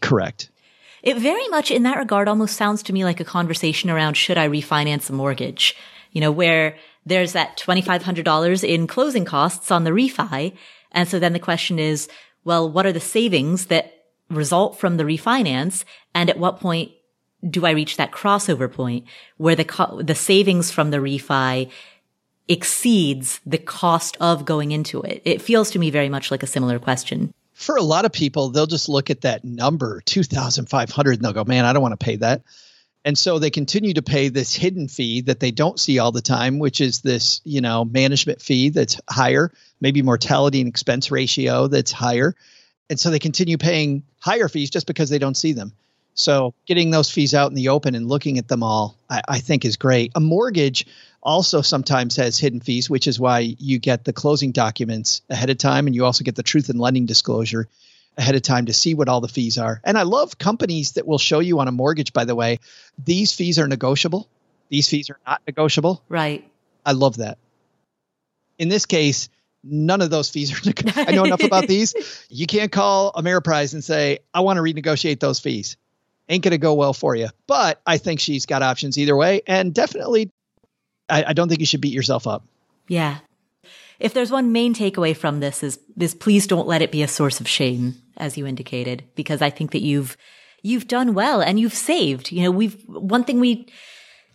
Correct. It very much in that regard almost sounds to me like a conversation around should I refinance a mortgage? You know, where there's that $2,500 in closing costs on the refi. And so then the question is, well, what are the savings that result from the refinance? And at what point do I reach that crossover point where the, co- the savings from the refi exceeds the cost of going into it? It feels to me very much like a similar question for a lot of people, they'll just look at that number, 2,500, and they'll go, man, I don't want to pay that. And so they continue to pay this hidden fee that they don't see all the time, which is this, you know, management fee that's higher, maybe mortality and expense ratio that's higher. And so they continue paying higher fees just because they don't see them. So getting those fees out in the open and looking at them all, I, I, think is great. A mortgage also sometimes has hidden fees, which is why you get the closing documents ahead of time, and you also get the truth in lending disclosure ahead of time to see what all the fees are. And I love companies that will show you on a mortgage, by the way, these fees are negotiable. These fees are not negotiable. Right. I love that. In this case, none of those fees are. I know enough about these. You can't call Ameriprise and say, I want to renegotiate those fees ain't going to go well for you. But I think she's got options either way. And definitely, I, I don't think you should beat yourself up. Yeah. If there's one main takeaway from this is, is please don't let it be a source of shame, as you indicated, because I think that you've, you've done well and you've saved. You know, we've, one thing we,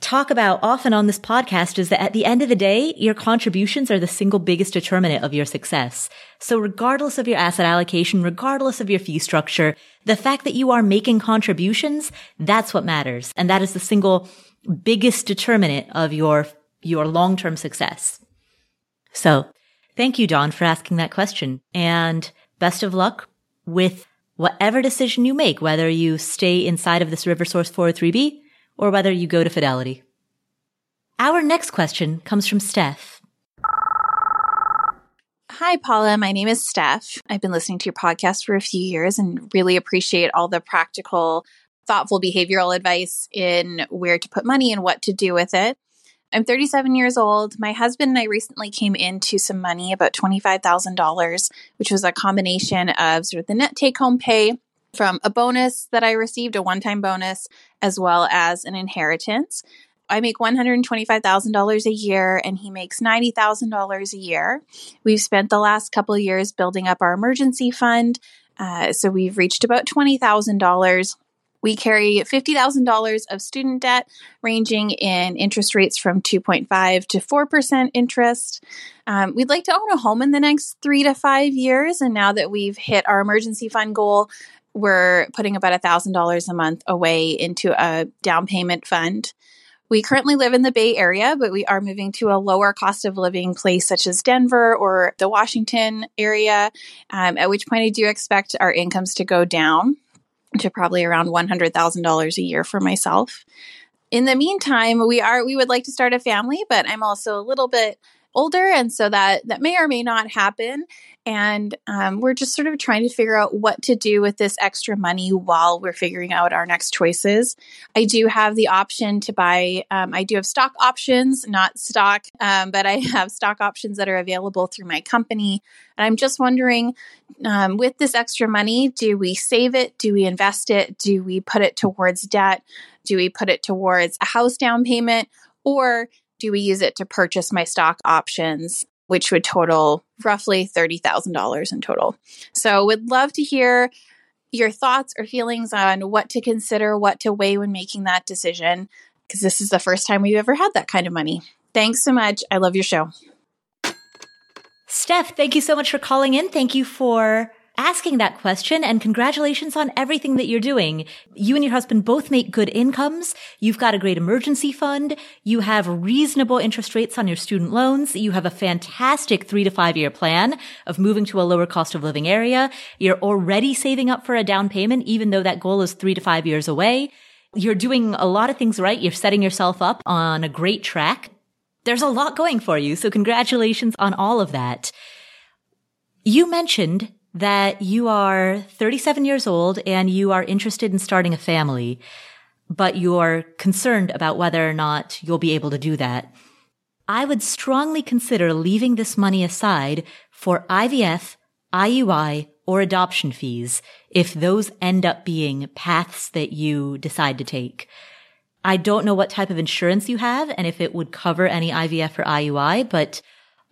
talk about often on this podcast is that at the end of the day, your contributions are the single biggest determinant of your success. So regardless of your asset allocation, regardless of your fee structure, the fact that you are making contributions, that's what matters. And that is the single biggest determinant of your, your long-term success. So thank you, Dawn, for asking that question and best of luck with whatever decision you make, whether you stay inside of this RiverSource 403B or whether you go to Fidelity. Our next question comes from Steph. Hi, Paula. My name is Steph. I've been listening to your podcast for a few years and really appreciate all the practical, thoughtful behavioral advice in where to put money and what to do with it. I'm 37 years old. My husband and I recently came into some money, about $25,000, which was a combination of sort of the net take home pay from a bonus that I received, a one time bonus, as well as an inheritance. I make $125,000 a year and he makes $90,000 a year. We've spent the last couple years building up our emergency fund. Uh, so we've reached about $20,000. We carry $50,000 of student debt, ranging in interest rates from 2.5 to 4% interest. Um, we'd like to own a home in the next three to five years. And now that we've hit our emergency fund goal, we're putting about $1,000 a month away into a down payment fund. We currently live in the Bay Area, but we are moving to a lower cost of living place such as Denver or the Washington area, um, at which point I do expect our incomes to go down to probably around $100,000 a year for myself. In the meantime, we are we would like to start a family, but I'm also a little bit older and so that that may or may not happen and um, we're just sort of trying to figure out what to do with this extra money while we're figuring out our next choices. I do have the option to buy um, i do have stock options not stock um, but i have stock options that are available through my company. And i'm just wondering um, with this extra money do we save it? Do we invest it? Do we put it towards debt? Do we put it towards a house down payment? Or do we use it to purchase my stock options, which would total roughly $30,000 in total. So, would love to hear your thoughts or feelings on what to consider, what to weigh when making that decision, because this is the first time we've ever had that kind of money. Thanks so much. I love your show. Steph, thank you so much for calling in. Thank you for asking that question and congratulations on everything that you're doing. You and your husband both make good incomes. You've got a great emergency fund. You have reasonable interest rates on your student loans. You have a fantastic three to five year plan of moving to a lower cost of living area. You're already saving up for a down payment, even though that goal is three to five years away. You're doing a lot of things right. You're setting yourself up on a great track. There's a lot going for you. So congratulations on all of that. You mentioned that you are 37 years old and you are interested in starting a family, but you're concerned about whether or not you'll be able to do that. I would strongly consider leaving this money aside for IVF, IUI, or adoption fees if those end up being paths that you decide to take. I don't know what type of insurance you have and if it would cover any IVF or IUI, but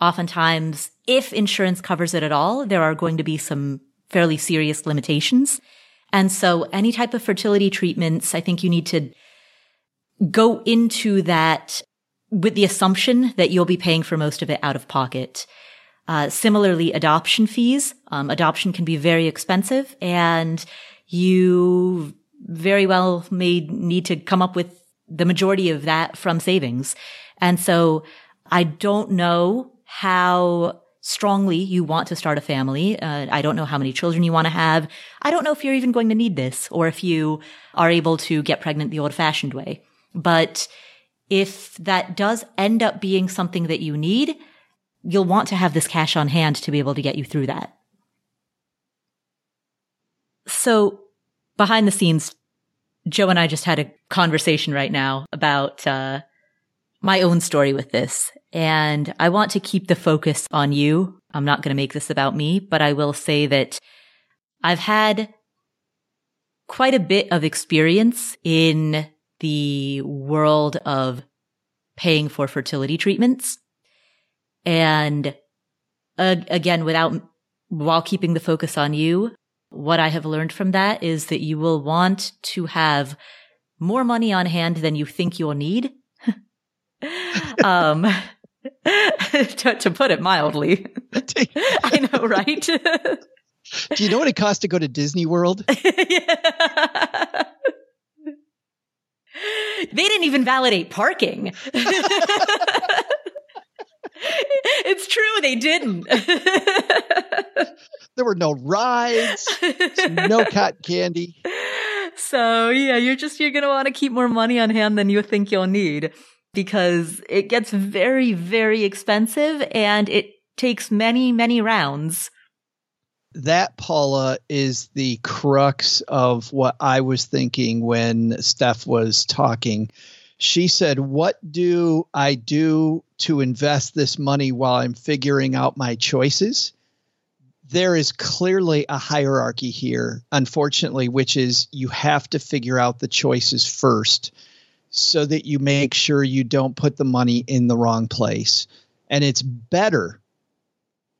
oftentimes if insurance covers it at all, there are going to be some fairly serious limitations. And so any type of fertility treatments, I think you need to go into that with the assumption that you'll be paying for most of it out of pocket. Uh, similarly, adoption fees. Um, adoption can be very expensive and you very well may need to come up with the majority of that from savings. And so I don't know how strongly you want to start a family. Uh, I don't know how many children you want to have. I don't know if you're even going to need this or if you are able to get pregnant the old fashioned way. But if that does end up being something that you need, you'll want to have this cash on hand to be able to get you through that. So behind the scenes, Joe and I just had a conversation right now about uh, my own story with this. And I want to keep the focus on you. I'm not going to make this about me, but I will say that I've had quite a bit of experience in the world of paying for fertility treatments. And uh, again, without, while keeping the focus on you, what I have learned from that is that you will want to have more money on hand than you think you'll need. um, to, to, put it mildly. I know, right? Do you know what it costs to go to Disney World? yeah. They didn't even validate parking. it's true, they didn't. there were no rides, no cotton candy. So, yeah, you're just you're going to want to keep more money on hand than you think you'll need because it gets very very expensive and it takes many many rounds that Paula is the crux of what I was thinking when Steph was talking. She said, What do I do to invest this money while I'm figuring out my choices? There is clearly a hierarchy here, unfortunately, which is you have to figure out the choices first so that you make sure you don't put the money in the wrong place. And it's better,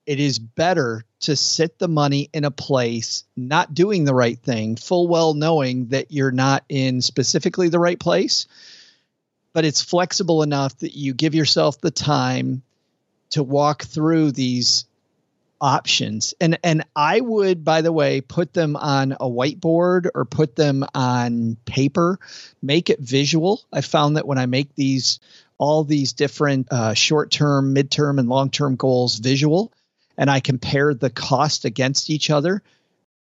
it is better to sit the money in a place not doing the right thing, full well knowing that you're not in specifically the right place, but it's flexible enough that you give yourself the time to walk through these options. And and I would by the way put them on a whiteboard or put them on paper, make it visual. I found that when I make these all these different uh, short-term, mid-term and long-term goals visual, and I compare the cost against each other,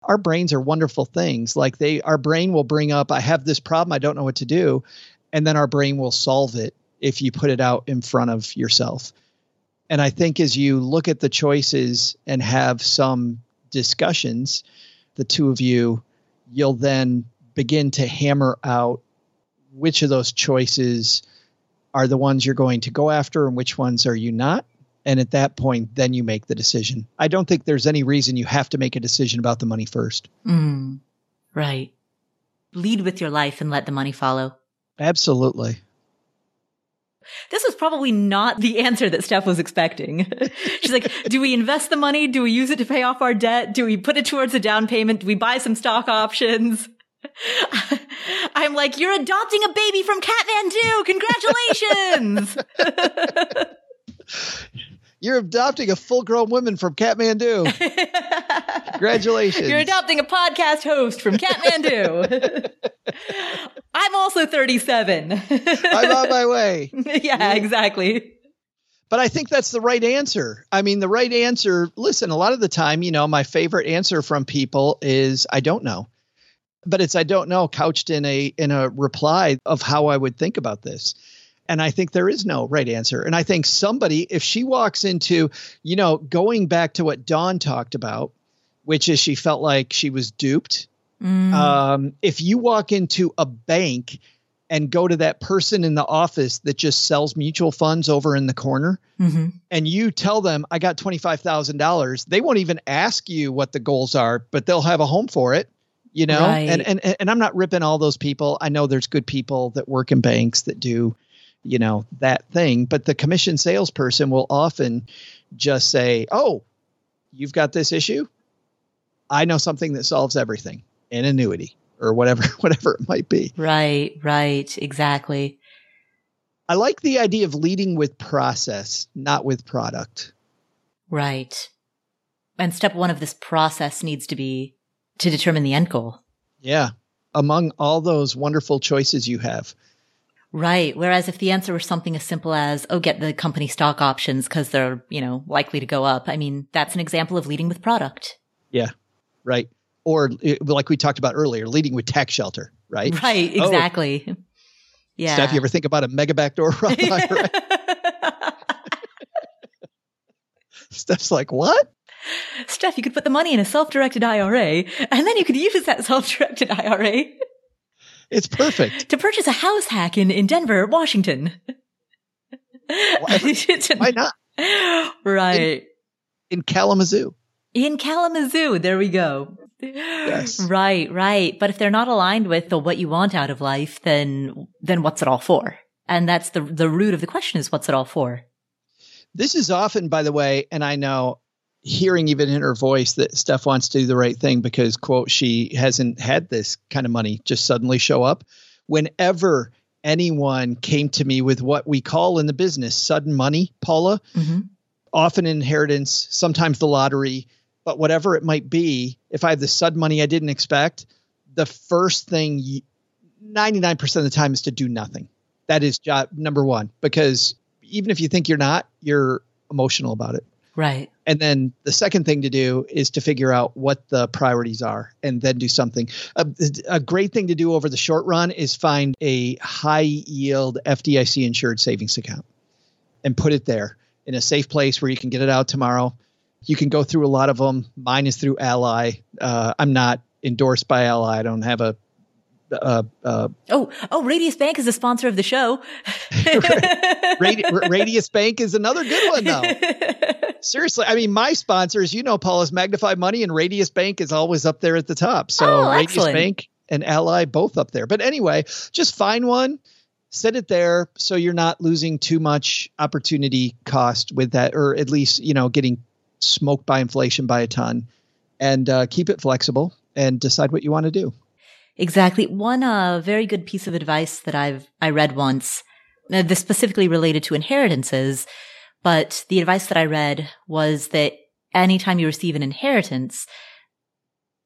our brains are wonderful things. Like they, our brain will bring up, I have this problem, I don't know what to do. And then our brain will solve it if you put it out in front of yourself. And I think as you look at the choices and have some discussions, the two of you, you'll then begin to hammer out which of those choices are the ones you're going to go after and which ones are you not. And at that point then you make the decision. I don't think there's any reason you have to make a decision about the money first. Mm, right. Lead with your life and let the money follow. Absolutely this was probably not the answer that Steph was expecting. She's like, do we invest the money? Do we use it to pay off our debt? Do we put it towards a down payment? Do we buy some stock options? I'm like, you're adopting a baby from Kathmandu. Congratulations. You're adopting a full grown woman from Kathmandu. Congratulations. You're adopting a podcast host from Kathmandu. I'm also 37. I'm on my way. yeah, exactly. But I think that's the right answer. I mean, the right answer, listen, a lot of the time, you know, my favorite answer from people is I don't know. But it's I don't know couched in a in a reply of how I would think about this. And I think there is no right answer. And I think somebody, if she walks into, you know, going back to what Dawn talked about, which is she felt like she was duped. Mm. Um, if you walk into a bank and go to that person in the office that just sells mutual funds over in the corner mm-hmm. and you tell them i got $25000 they won't even ask you what the goals are but they'll have a home for it you know right. and, and and i'm not ripping all those people i know there's good people that work in banks that do you know that thing but the commission salesperson will often just say oh you've got this issue i know something that solves everything an annuity or whatever whatever it might be. Right, right, exactly. I like the idea of leading with process, not with product. Right. And step 1 of this process needs to be to determine the end goal. Yeah. Among all those wonderful choices you have. Right. Whereas if the answer were something as simple as, oh, get the company stock options because they're, you know, likely to go up. I mean, that's an example of leading with product. Yeah. Right or eh, like we talked about earlier, leading with tax shelter, right? Right, oh. exactly. Oh. Yeah. Steph, you ever think about a mega backdoor Roth IRA? Steph's like, what? Steph, you could put the money in a self-directed IRA, and then you could use that self-directed IRA. It's perfect to purchase a house hack in in Denver, Washington. Why, why not? Right. In, in Kalamazoo. In Kalamazoo, there we go. Yes. Right, right. But if they're not aligned with the what you want out of life, then then what's it all for? And that's the the root of the question is what's it all for? This is often, by the way, and I know hearing even in her voice that Steph wants to do the right thing because quote she hasn't had this kind of money just suddenly show up. Whenever anyone came to me with what we call in the business sudden money, Paula, mm-hmm. often inheritance, sometimes the lottery, but whatever it might be, if I have the sudden money I didn't expect, the first thing 99% of the time is to do nothing. That is job number one, because even if you think you're not, you're emotional about it. Right. And then the second thing to do is to figure out what the priorities are and then do something. A, a, great thing to do over the short run is find a high yield FDIC insured savings account and put it there in a safe place where you can get it out tomorrow you can go through a lot of them. Mine is through Ally. Uh, I'm not endorsed by Ally. I don't have a. Uh, uh, oh, oh! Radius Bank is a sponsor of the show. Radi- Radius Bank is another good one, though. Seriously, I mean, my sponsors, you know, Paul is Magnify Money, and Radius Bank is always up there at the top. So oh, Radius Bank and Ally both up there. But anyway, just find one set it there so you're not losing too much opportunity cost with that or at least you know getting smoked by inflation by a ton and uh, keep it flexible and decide what you want to do. Exactly. One uh, very good piece of advice that I've I read once, uh, this specifically related to inheritances, but the advice that I read was that anytime you receive an inheritance,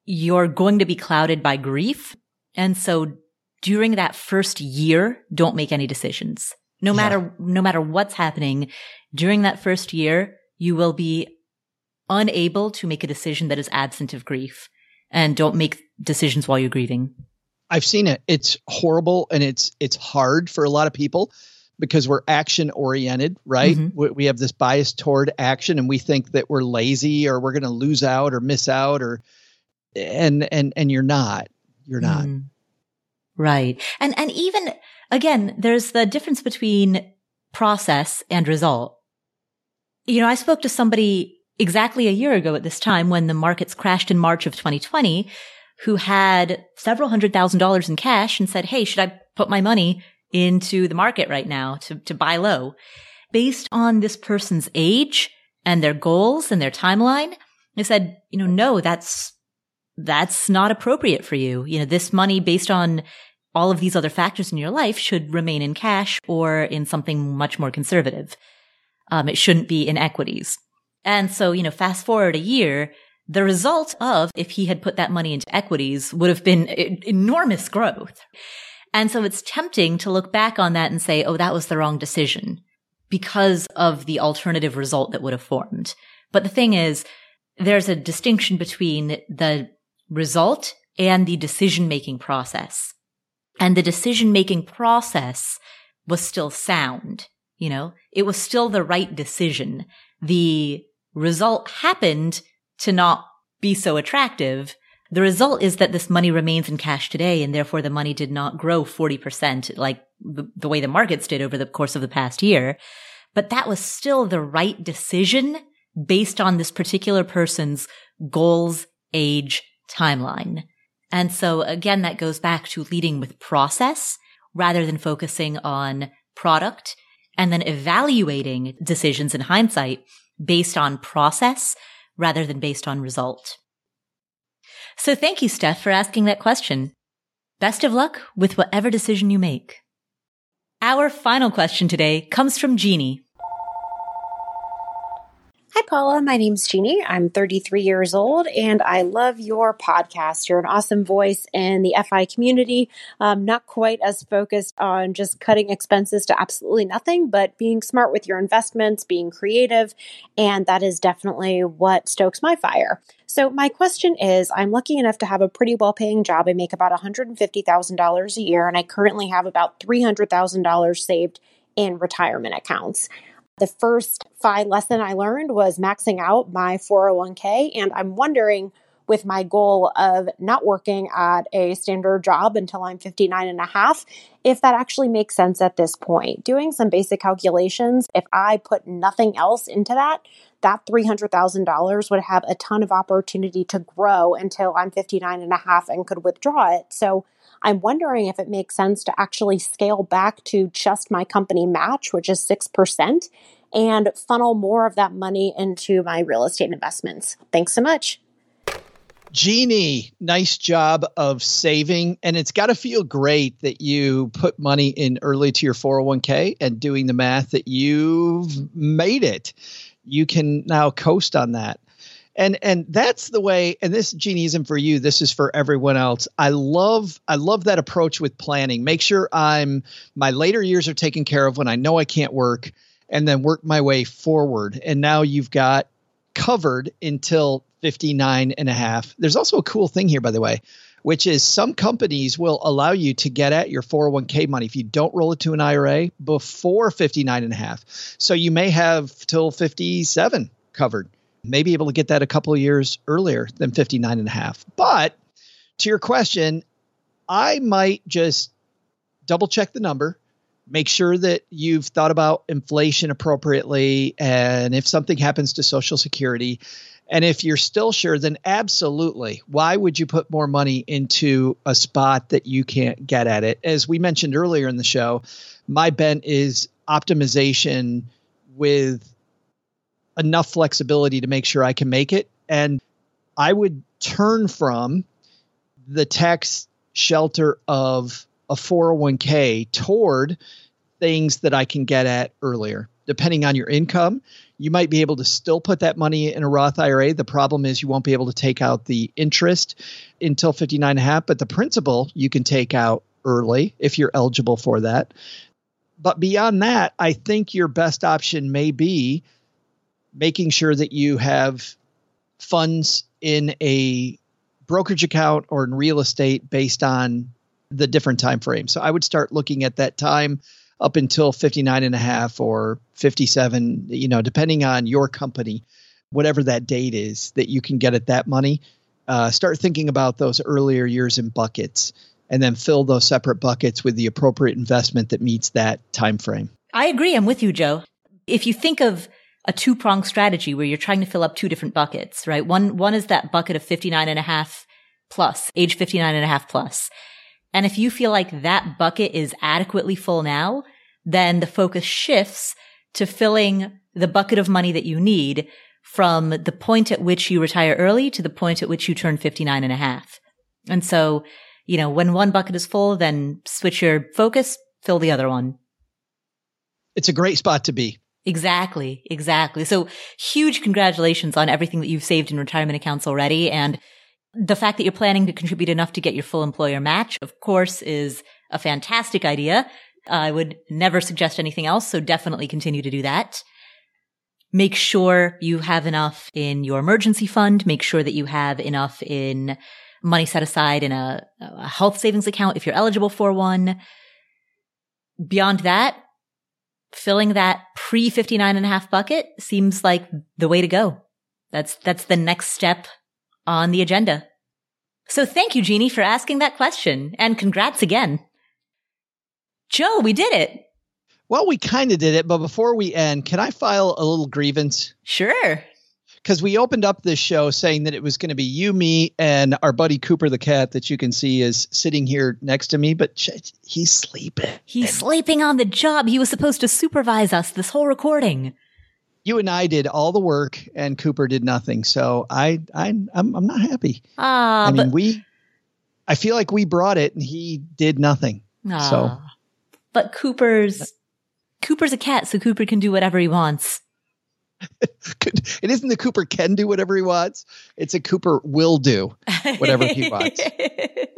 you're going to be clouded by grief. And so during that first year, don't make any decisions. No yeah. matter, no matter what's happening during that first year, you will be unable to make a decision that is absent of grief and don't make decisions while you're grieving. I've seen it. It's horrible and it's it's hard for a lot of people because we're action oriented, right? Mm-hmm. We, we, have this bias toward action and we think that we're lazy or we're going to lose out or miss out or and and and you're not. You're not. Mm. Right. And and even again, there's the difference between process and result. You know, I spoke to somebody exactly a year ago at this time when the markets crashed in March of 2020 who had several hundred thousand dollars in cash and said, Hey, should I put my money into the market right now to, to buy low? Based on this person's age and their goals and their timeline, I said, you know, no, that's, that's not appropriate for you. You know, this money based on all of these other factors in your life should remain in cash or in something much more conservative. Um, it shouldn't be in equities. And so, you know, fast forward a year, the result of if he had put that money into equities would have been enormous growth. And so it's tempting to look back on that and say, oh, that was the wrong decision because of the alternative result that would have formed. But the thing is, there's a distinction between the result and the decision making process. And the decision making process was still sound. You know, it was still the right decision. The result happened to not be so attractive. The result is that this money remains in cash today and therefore the money did not grow 40% like the, the way the markets did over the course of the past year. But that was still the right decision based on this particular person's goals, age, timeline. And so again, that goes back to leading with process rather than focusing on product and then evaluating decisions in hindsight based on process rather than based on result. So thank you, Steph, for asking that question. Best of luck with whatever decision you make. Our final question today comes from Jeannie. Hi, Paula. My name's Jeannie. I'm 33 years old and I love your podcast. You're an awesome voice in the FI community. Um, not quite as focused on just cutting expenses to absolutely nothing, but being smart with your investments, being creative. And that is definitely what stokes my fire. So, my question is I'm lucky enough to have a pretty well paying job. I make about $150,000 a year, and I currently have about $300,000 saved in retirement accounts. The first FI lesson I learned was maxing out my 401k. And I'm wondering, with my goal of not working at a standard job until I'm 59 and a half, if that actually makes sense at this point. Doing some basic calculations, if I put nothing else into that, that $300,000 would have a ton of opportunity to grow until I'm 59 and a half and could withdraw it. So I'm wondering if it makes sense to actually scale back to just my company match, which is 6%, and funnel more of that money into my real estate investments. Thanks so much. Jeannie, nice job of saving. And it's got to feel great that you put money in early to your 401k and doing the math that you've made it. You can now coast on that and and that's the way and this Jeannie isn't for you. This is for everyone else. I love i love that approach with planning. Make sure i'm my later years are taken care of when i know i can't work and then work my way forward. And now you've got covered until 59 and a half. There's also a cool thing here by the way which is some companies will allow you to get at your 401k money if you don't roll it to an IRA before 59 and a half. So you may have till 57 covered may be able to get that a couple of years earlier than 59 and a half. But to your question, I might just double check the number, make sure that you've thought about inflation appropriately, and if something happens to Social Security. And if you're still sure, then absolutely. Why would you put more money into a spot that you can't get at it? As we mentioned earlier in the show, my bent is optimization with enough flexibility to make sure I can make it. And I would turn from the tax shelter of a 401k toward things that I can get at earlier. Depending on your income, you might be able to still put that money in a Roth IRA. The problem is you won't be able to take out the interest until 59 and a half, but the principal you can take out early if you're eligible for that. But beyond that, I think your best option may be making sure that you have funds in a brokerage account or in real estate based on the different time frames. So I would start looking at that time up until 59 and a half or 57, you know, depending on your company, whatever that date is that you can get at that money. Uh, start thinking about those earlier years in buckets and then fill those separate buckets with the appropriate investment that meets that time frame. I agree. I'm with you, Joe. If you think of a two pronged strategy where you're trying to fill up two different buckets, right? One, one is that bucket of 59 and a half plus, age 59 and a half plus. And if you feel like that bucket is adequately full now, then the focus shifts to filling the bucket of money that you need from the point at which you retire early to the point at which you turn 59 and a half. And so, you know, when one bucket is full, then switch your focus, fill the other one. It's a great spot to be. Exactly. Exactly. So huge congratulations on everything that you've saved in retirement accounts already. And the fact that you're planning to contribute enough to get your full employer match, of course, is a fantastic idea. I would never suggest anything else. So definitely continue to do that. Make sure you have enough in your emergency fund. Make sure that you have enough in money set aside in a, a health savings account if you're eligible for one. Beyond that, filling that pre 59 and a half bucket seems like the way to go. That's, that's the next step on the agenda. So thank you, Jeannie, for asking that question and congrats again. Joe, we did it. Well, we kind of did it, but before we end, can I file a little grievance? Sure. Because we opened up this show saying that it was going to be you, me, and our buddy Cooper the cat that you can see is sitting here next to me, but he's sleeping. He's sleeping on the job. He was supposed to supervise us this whole recording. You and I did all the work, and Cooper did nothing. So I, I, I'm, I'm not happy. Ah, I mean, but, we. I feel like we brought it, and he did nothing. ah. So but Cooper's Cooper's a cat, so Cooper can do whatever he wants. It isn't the Cooper can do whatever he wants. It's a Cooper will do whatever he wants.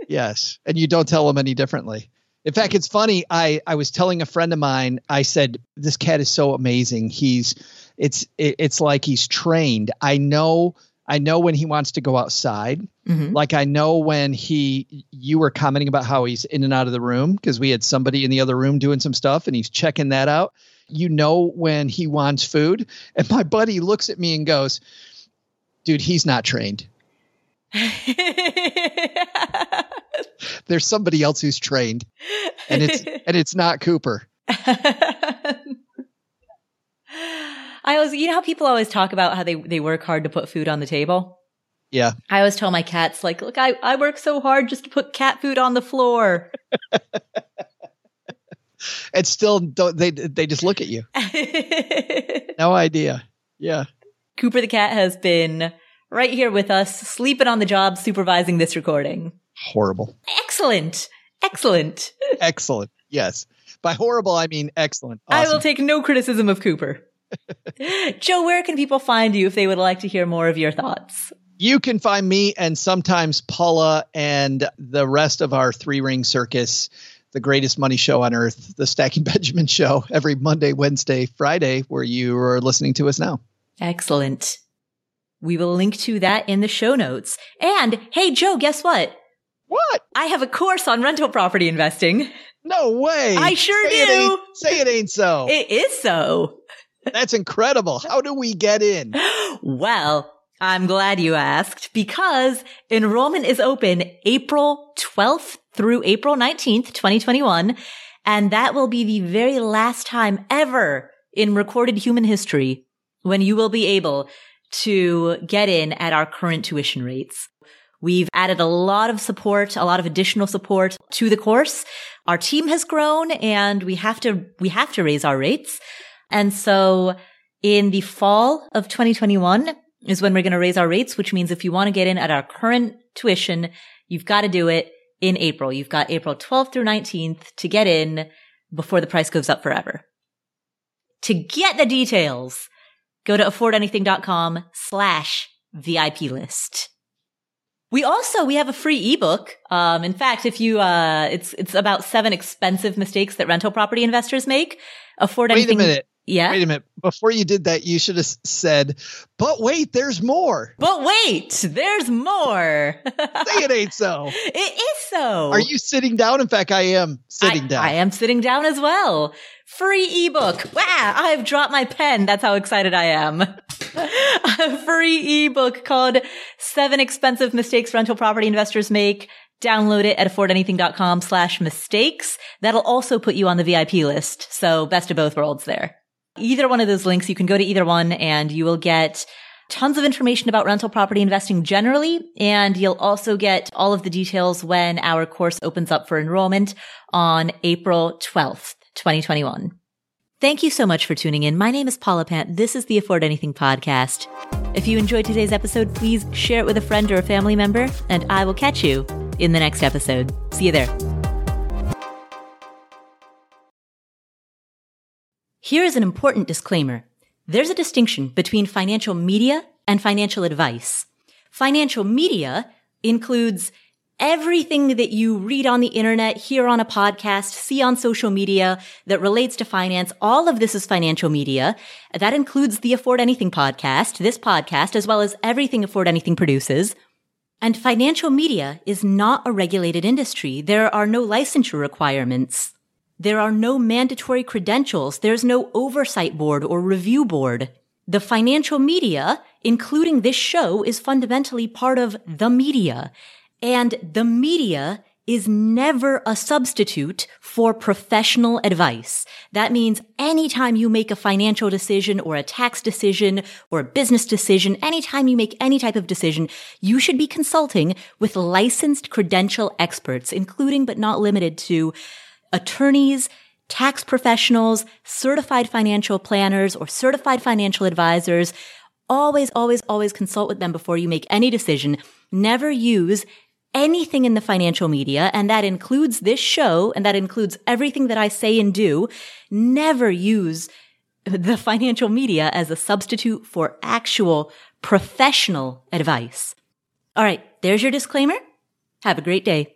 Yes. And you don't tell him any differently. In fact, it's funny. I, I was telling a friend of mine, I said, this cat is so amazing. He's, it's, it, it's like he's trained. I know, I know when he wants to go outside. Mhm. Like I know when he, you were commenting about how he's in and out of the room because we had somebody in the other room doing some stuff and he's checking that out. You know when he wants food. And my buddy looks at me and goes, dude, he's not trained. There's somebody else who's trained and it's, and it's not Cooper. I always, you know how people always talk about how they, they work hard to put food on the table? Yeah. I always tell my cats, like, look, I, I work so hard just to put cat food on the floor. And still don't, they, they just look at you. No idea. Yeah. Cooper the cat has been right here with us, sleeping on the job, supervising this recording. Horrible. Excellent. Excellent. Excellent. Yes. By horrible, I mean excellent. I will take no criticism of Cooper. Joe, where can people find you if they would like to hear more of your thoughts? You can find me and sometimes Paula and the rest of our three ring circus, the greatest money show on earth, the Stacking Benjamin show, every Monday, Wednesday, Friday, where you are listening to us now. Excellent. We will link to that in the show notes. And hey, Joe, guess what? What? I have a course on rental property investing. No way. I sure say do. ain't, say it ain't so. It is so. That's incredible. How do we get in? Well, I'm glad you asked because enrollment is open April 12th through April 19th, 2021. And that will be the very last time ever in recorded human history when you will be able to get in at our current tuition rates. We've added a lot of support, a lot of additional support to the course. Our team has grown and we have to, we have to raise our rates. And so in the fall of 2021 is when we're going to raise our rates, which means if you want to get in at our current tuition, you've got to do it in April. You've got April 12th through 19th to get in before the price goes up forever. To get the details, go to affordanything.com slash VIP list. We also, we have a free ebook. Um, in fact, if you, uh, it's, it's about seven expensive mistakes that rental property investors make. Afford Wait a anything. minute. Yeah. Wait a minute. Before you did that, you should have said, but wait, there's more. But wait, there's more. Say it ain't so. it is so. Are you sitting down? In fact, I am sitting I, down. I am sitting down as well. Free ebook. Wow, I've dropped my pen. That's how excited I am. A free ebook called Seven Expensive Mistakes Rental Property Investors Make. Download it at affordanything.com slash mistakes. That'll also put you on the VIP list. So best of both worlds there. Either one of those links, you can go to either one and you will get tons of information about rental property investing generally. And you'll also get all of the details when our course opens up for enrollment on April 12th, 2021. Thank you so much for tuning in. My name is Paula Pant. This is the Afford Anything podcast. If you enjoyed today's episode, please share it with a friend or a family member, and I will catch you in the next episode. See you there. Here is an important disclaimer. There's a distinction between financial media and financial advice. Financial media includes everything that you read on the internet, hear on a podcast, see on social media that relates to finance. All of this is financial media. That includes the Afford Anything podcast, this podcast, as well as everything Afford Anything produces. And financial media is not a regulated industry. There are no licensure requirements. There are no mandatory credentials. There's no oversight board or review board. The financial media, including this show, is fundamentally part of the media. And the media is never a substitute for professional advice. That means anytime you make a financial decision or a tax decision or a business decision, anytime you make any type of decision, you should be consulting with licensed credential experts, including but not limited to attorneys, tax professionals, certified financial planners, or certified financial advisors. Always, always, always consult with them before you make any decision. Never use anything in the financial media, and that includes this show, and that includes everything that I say and do, never use the financial media as a substitute for actual professional advice. All right, there's your disclaimer. Have a great day.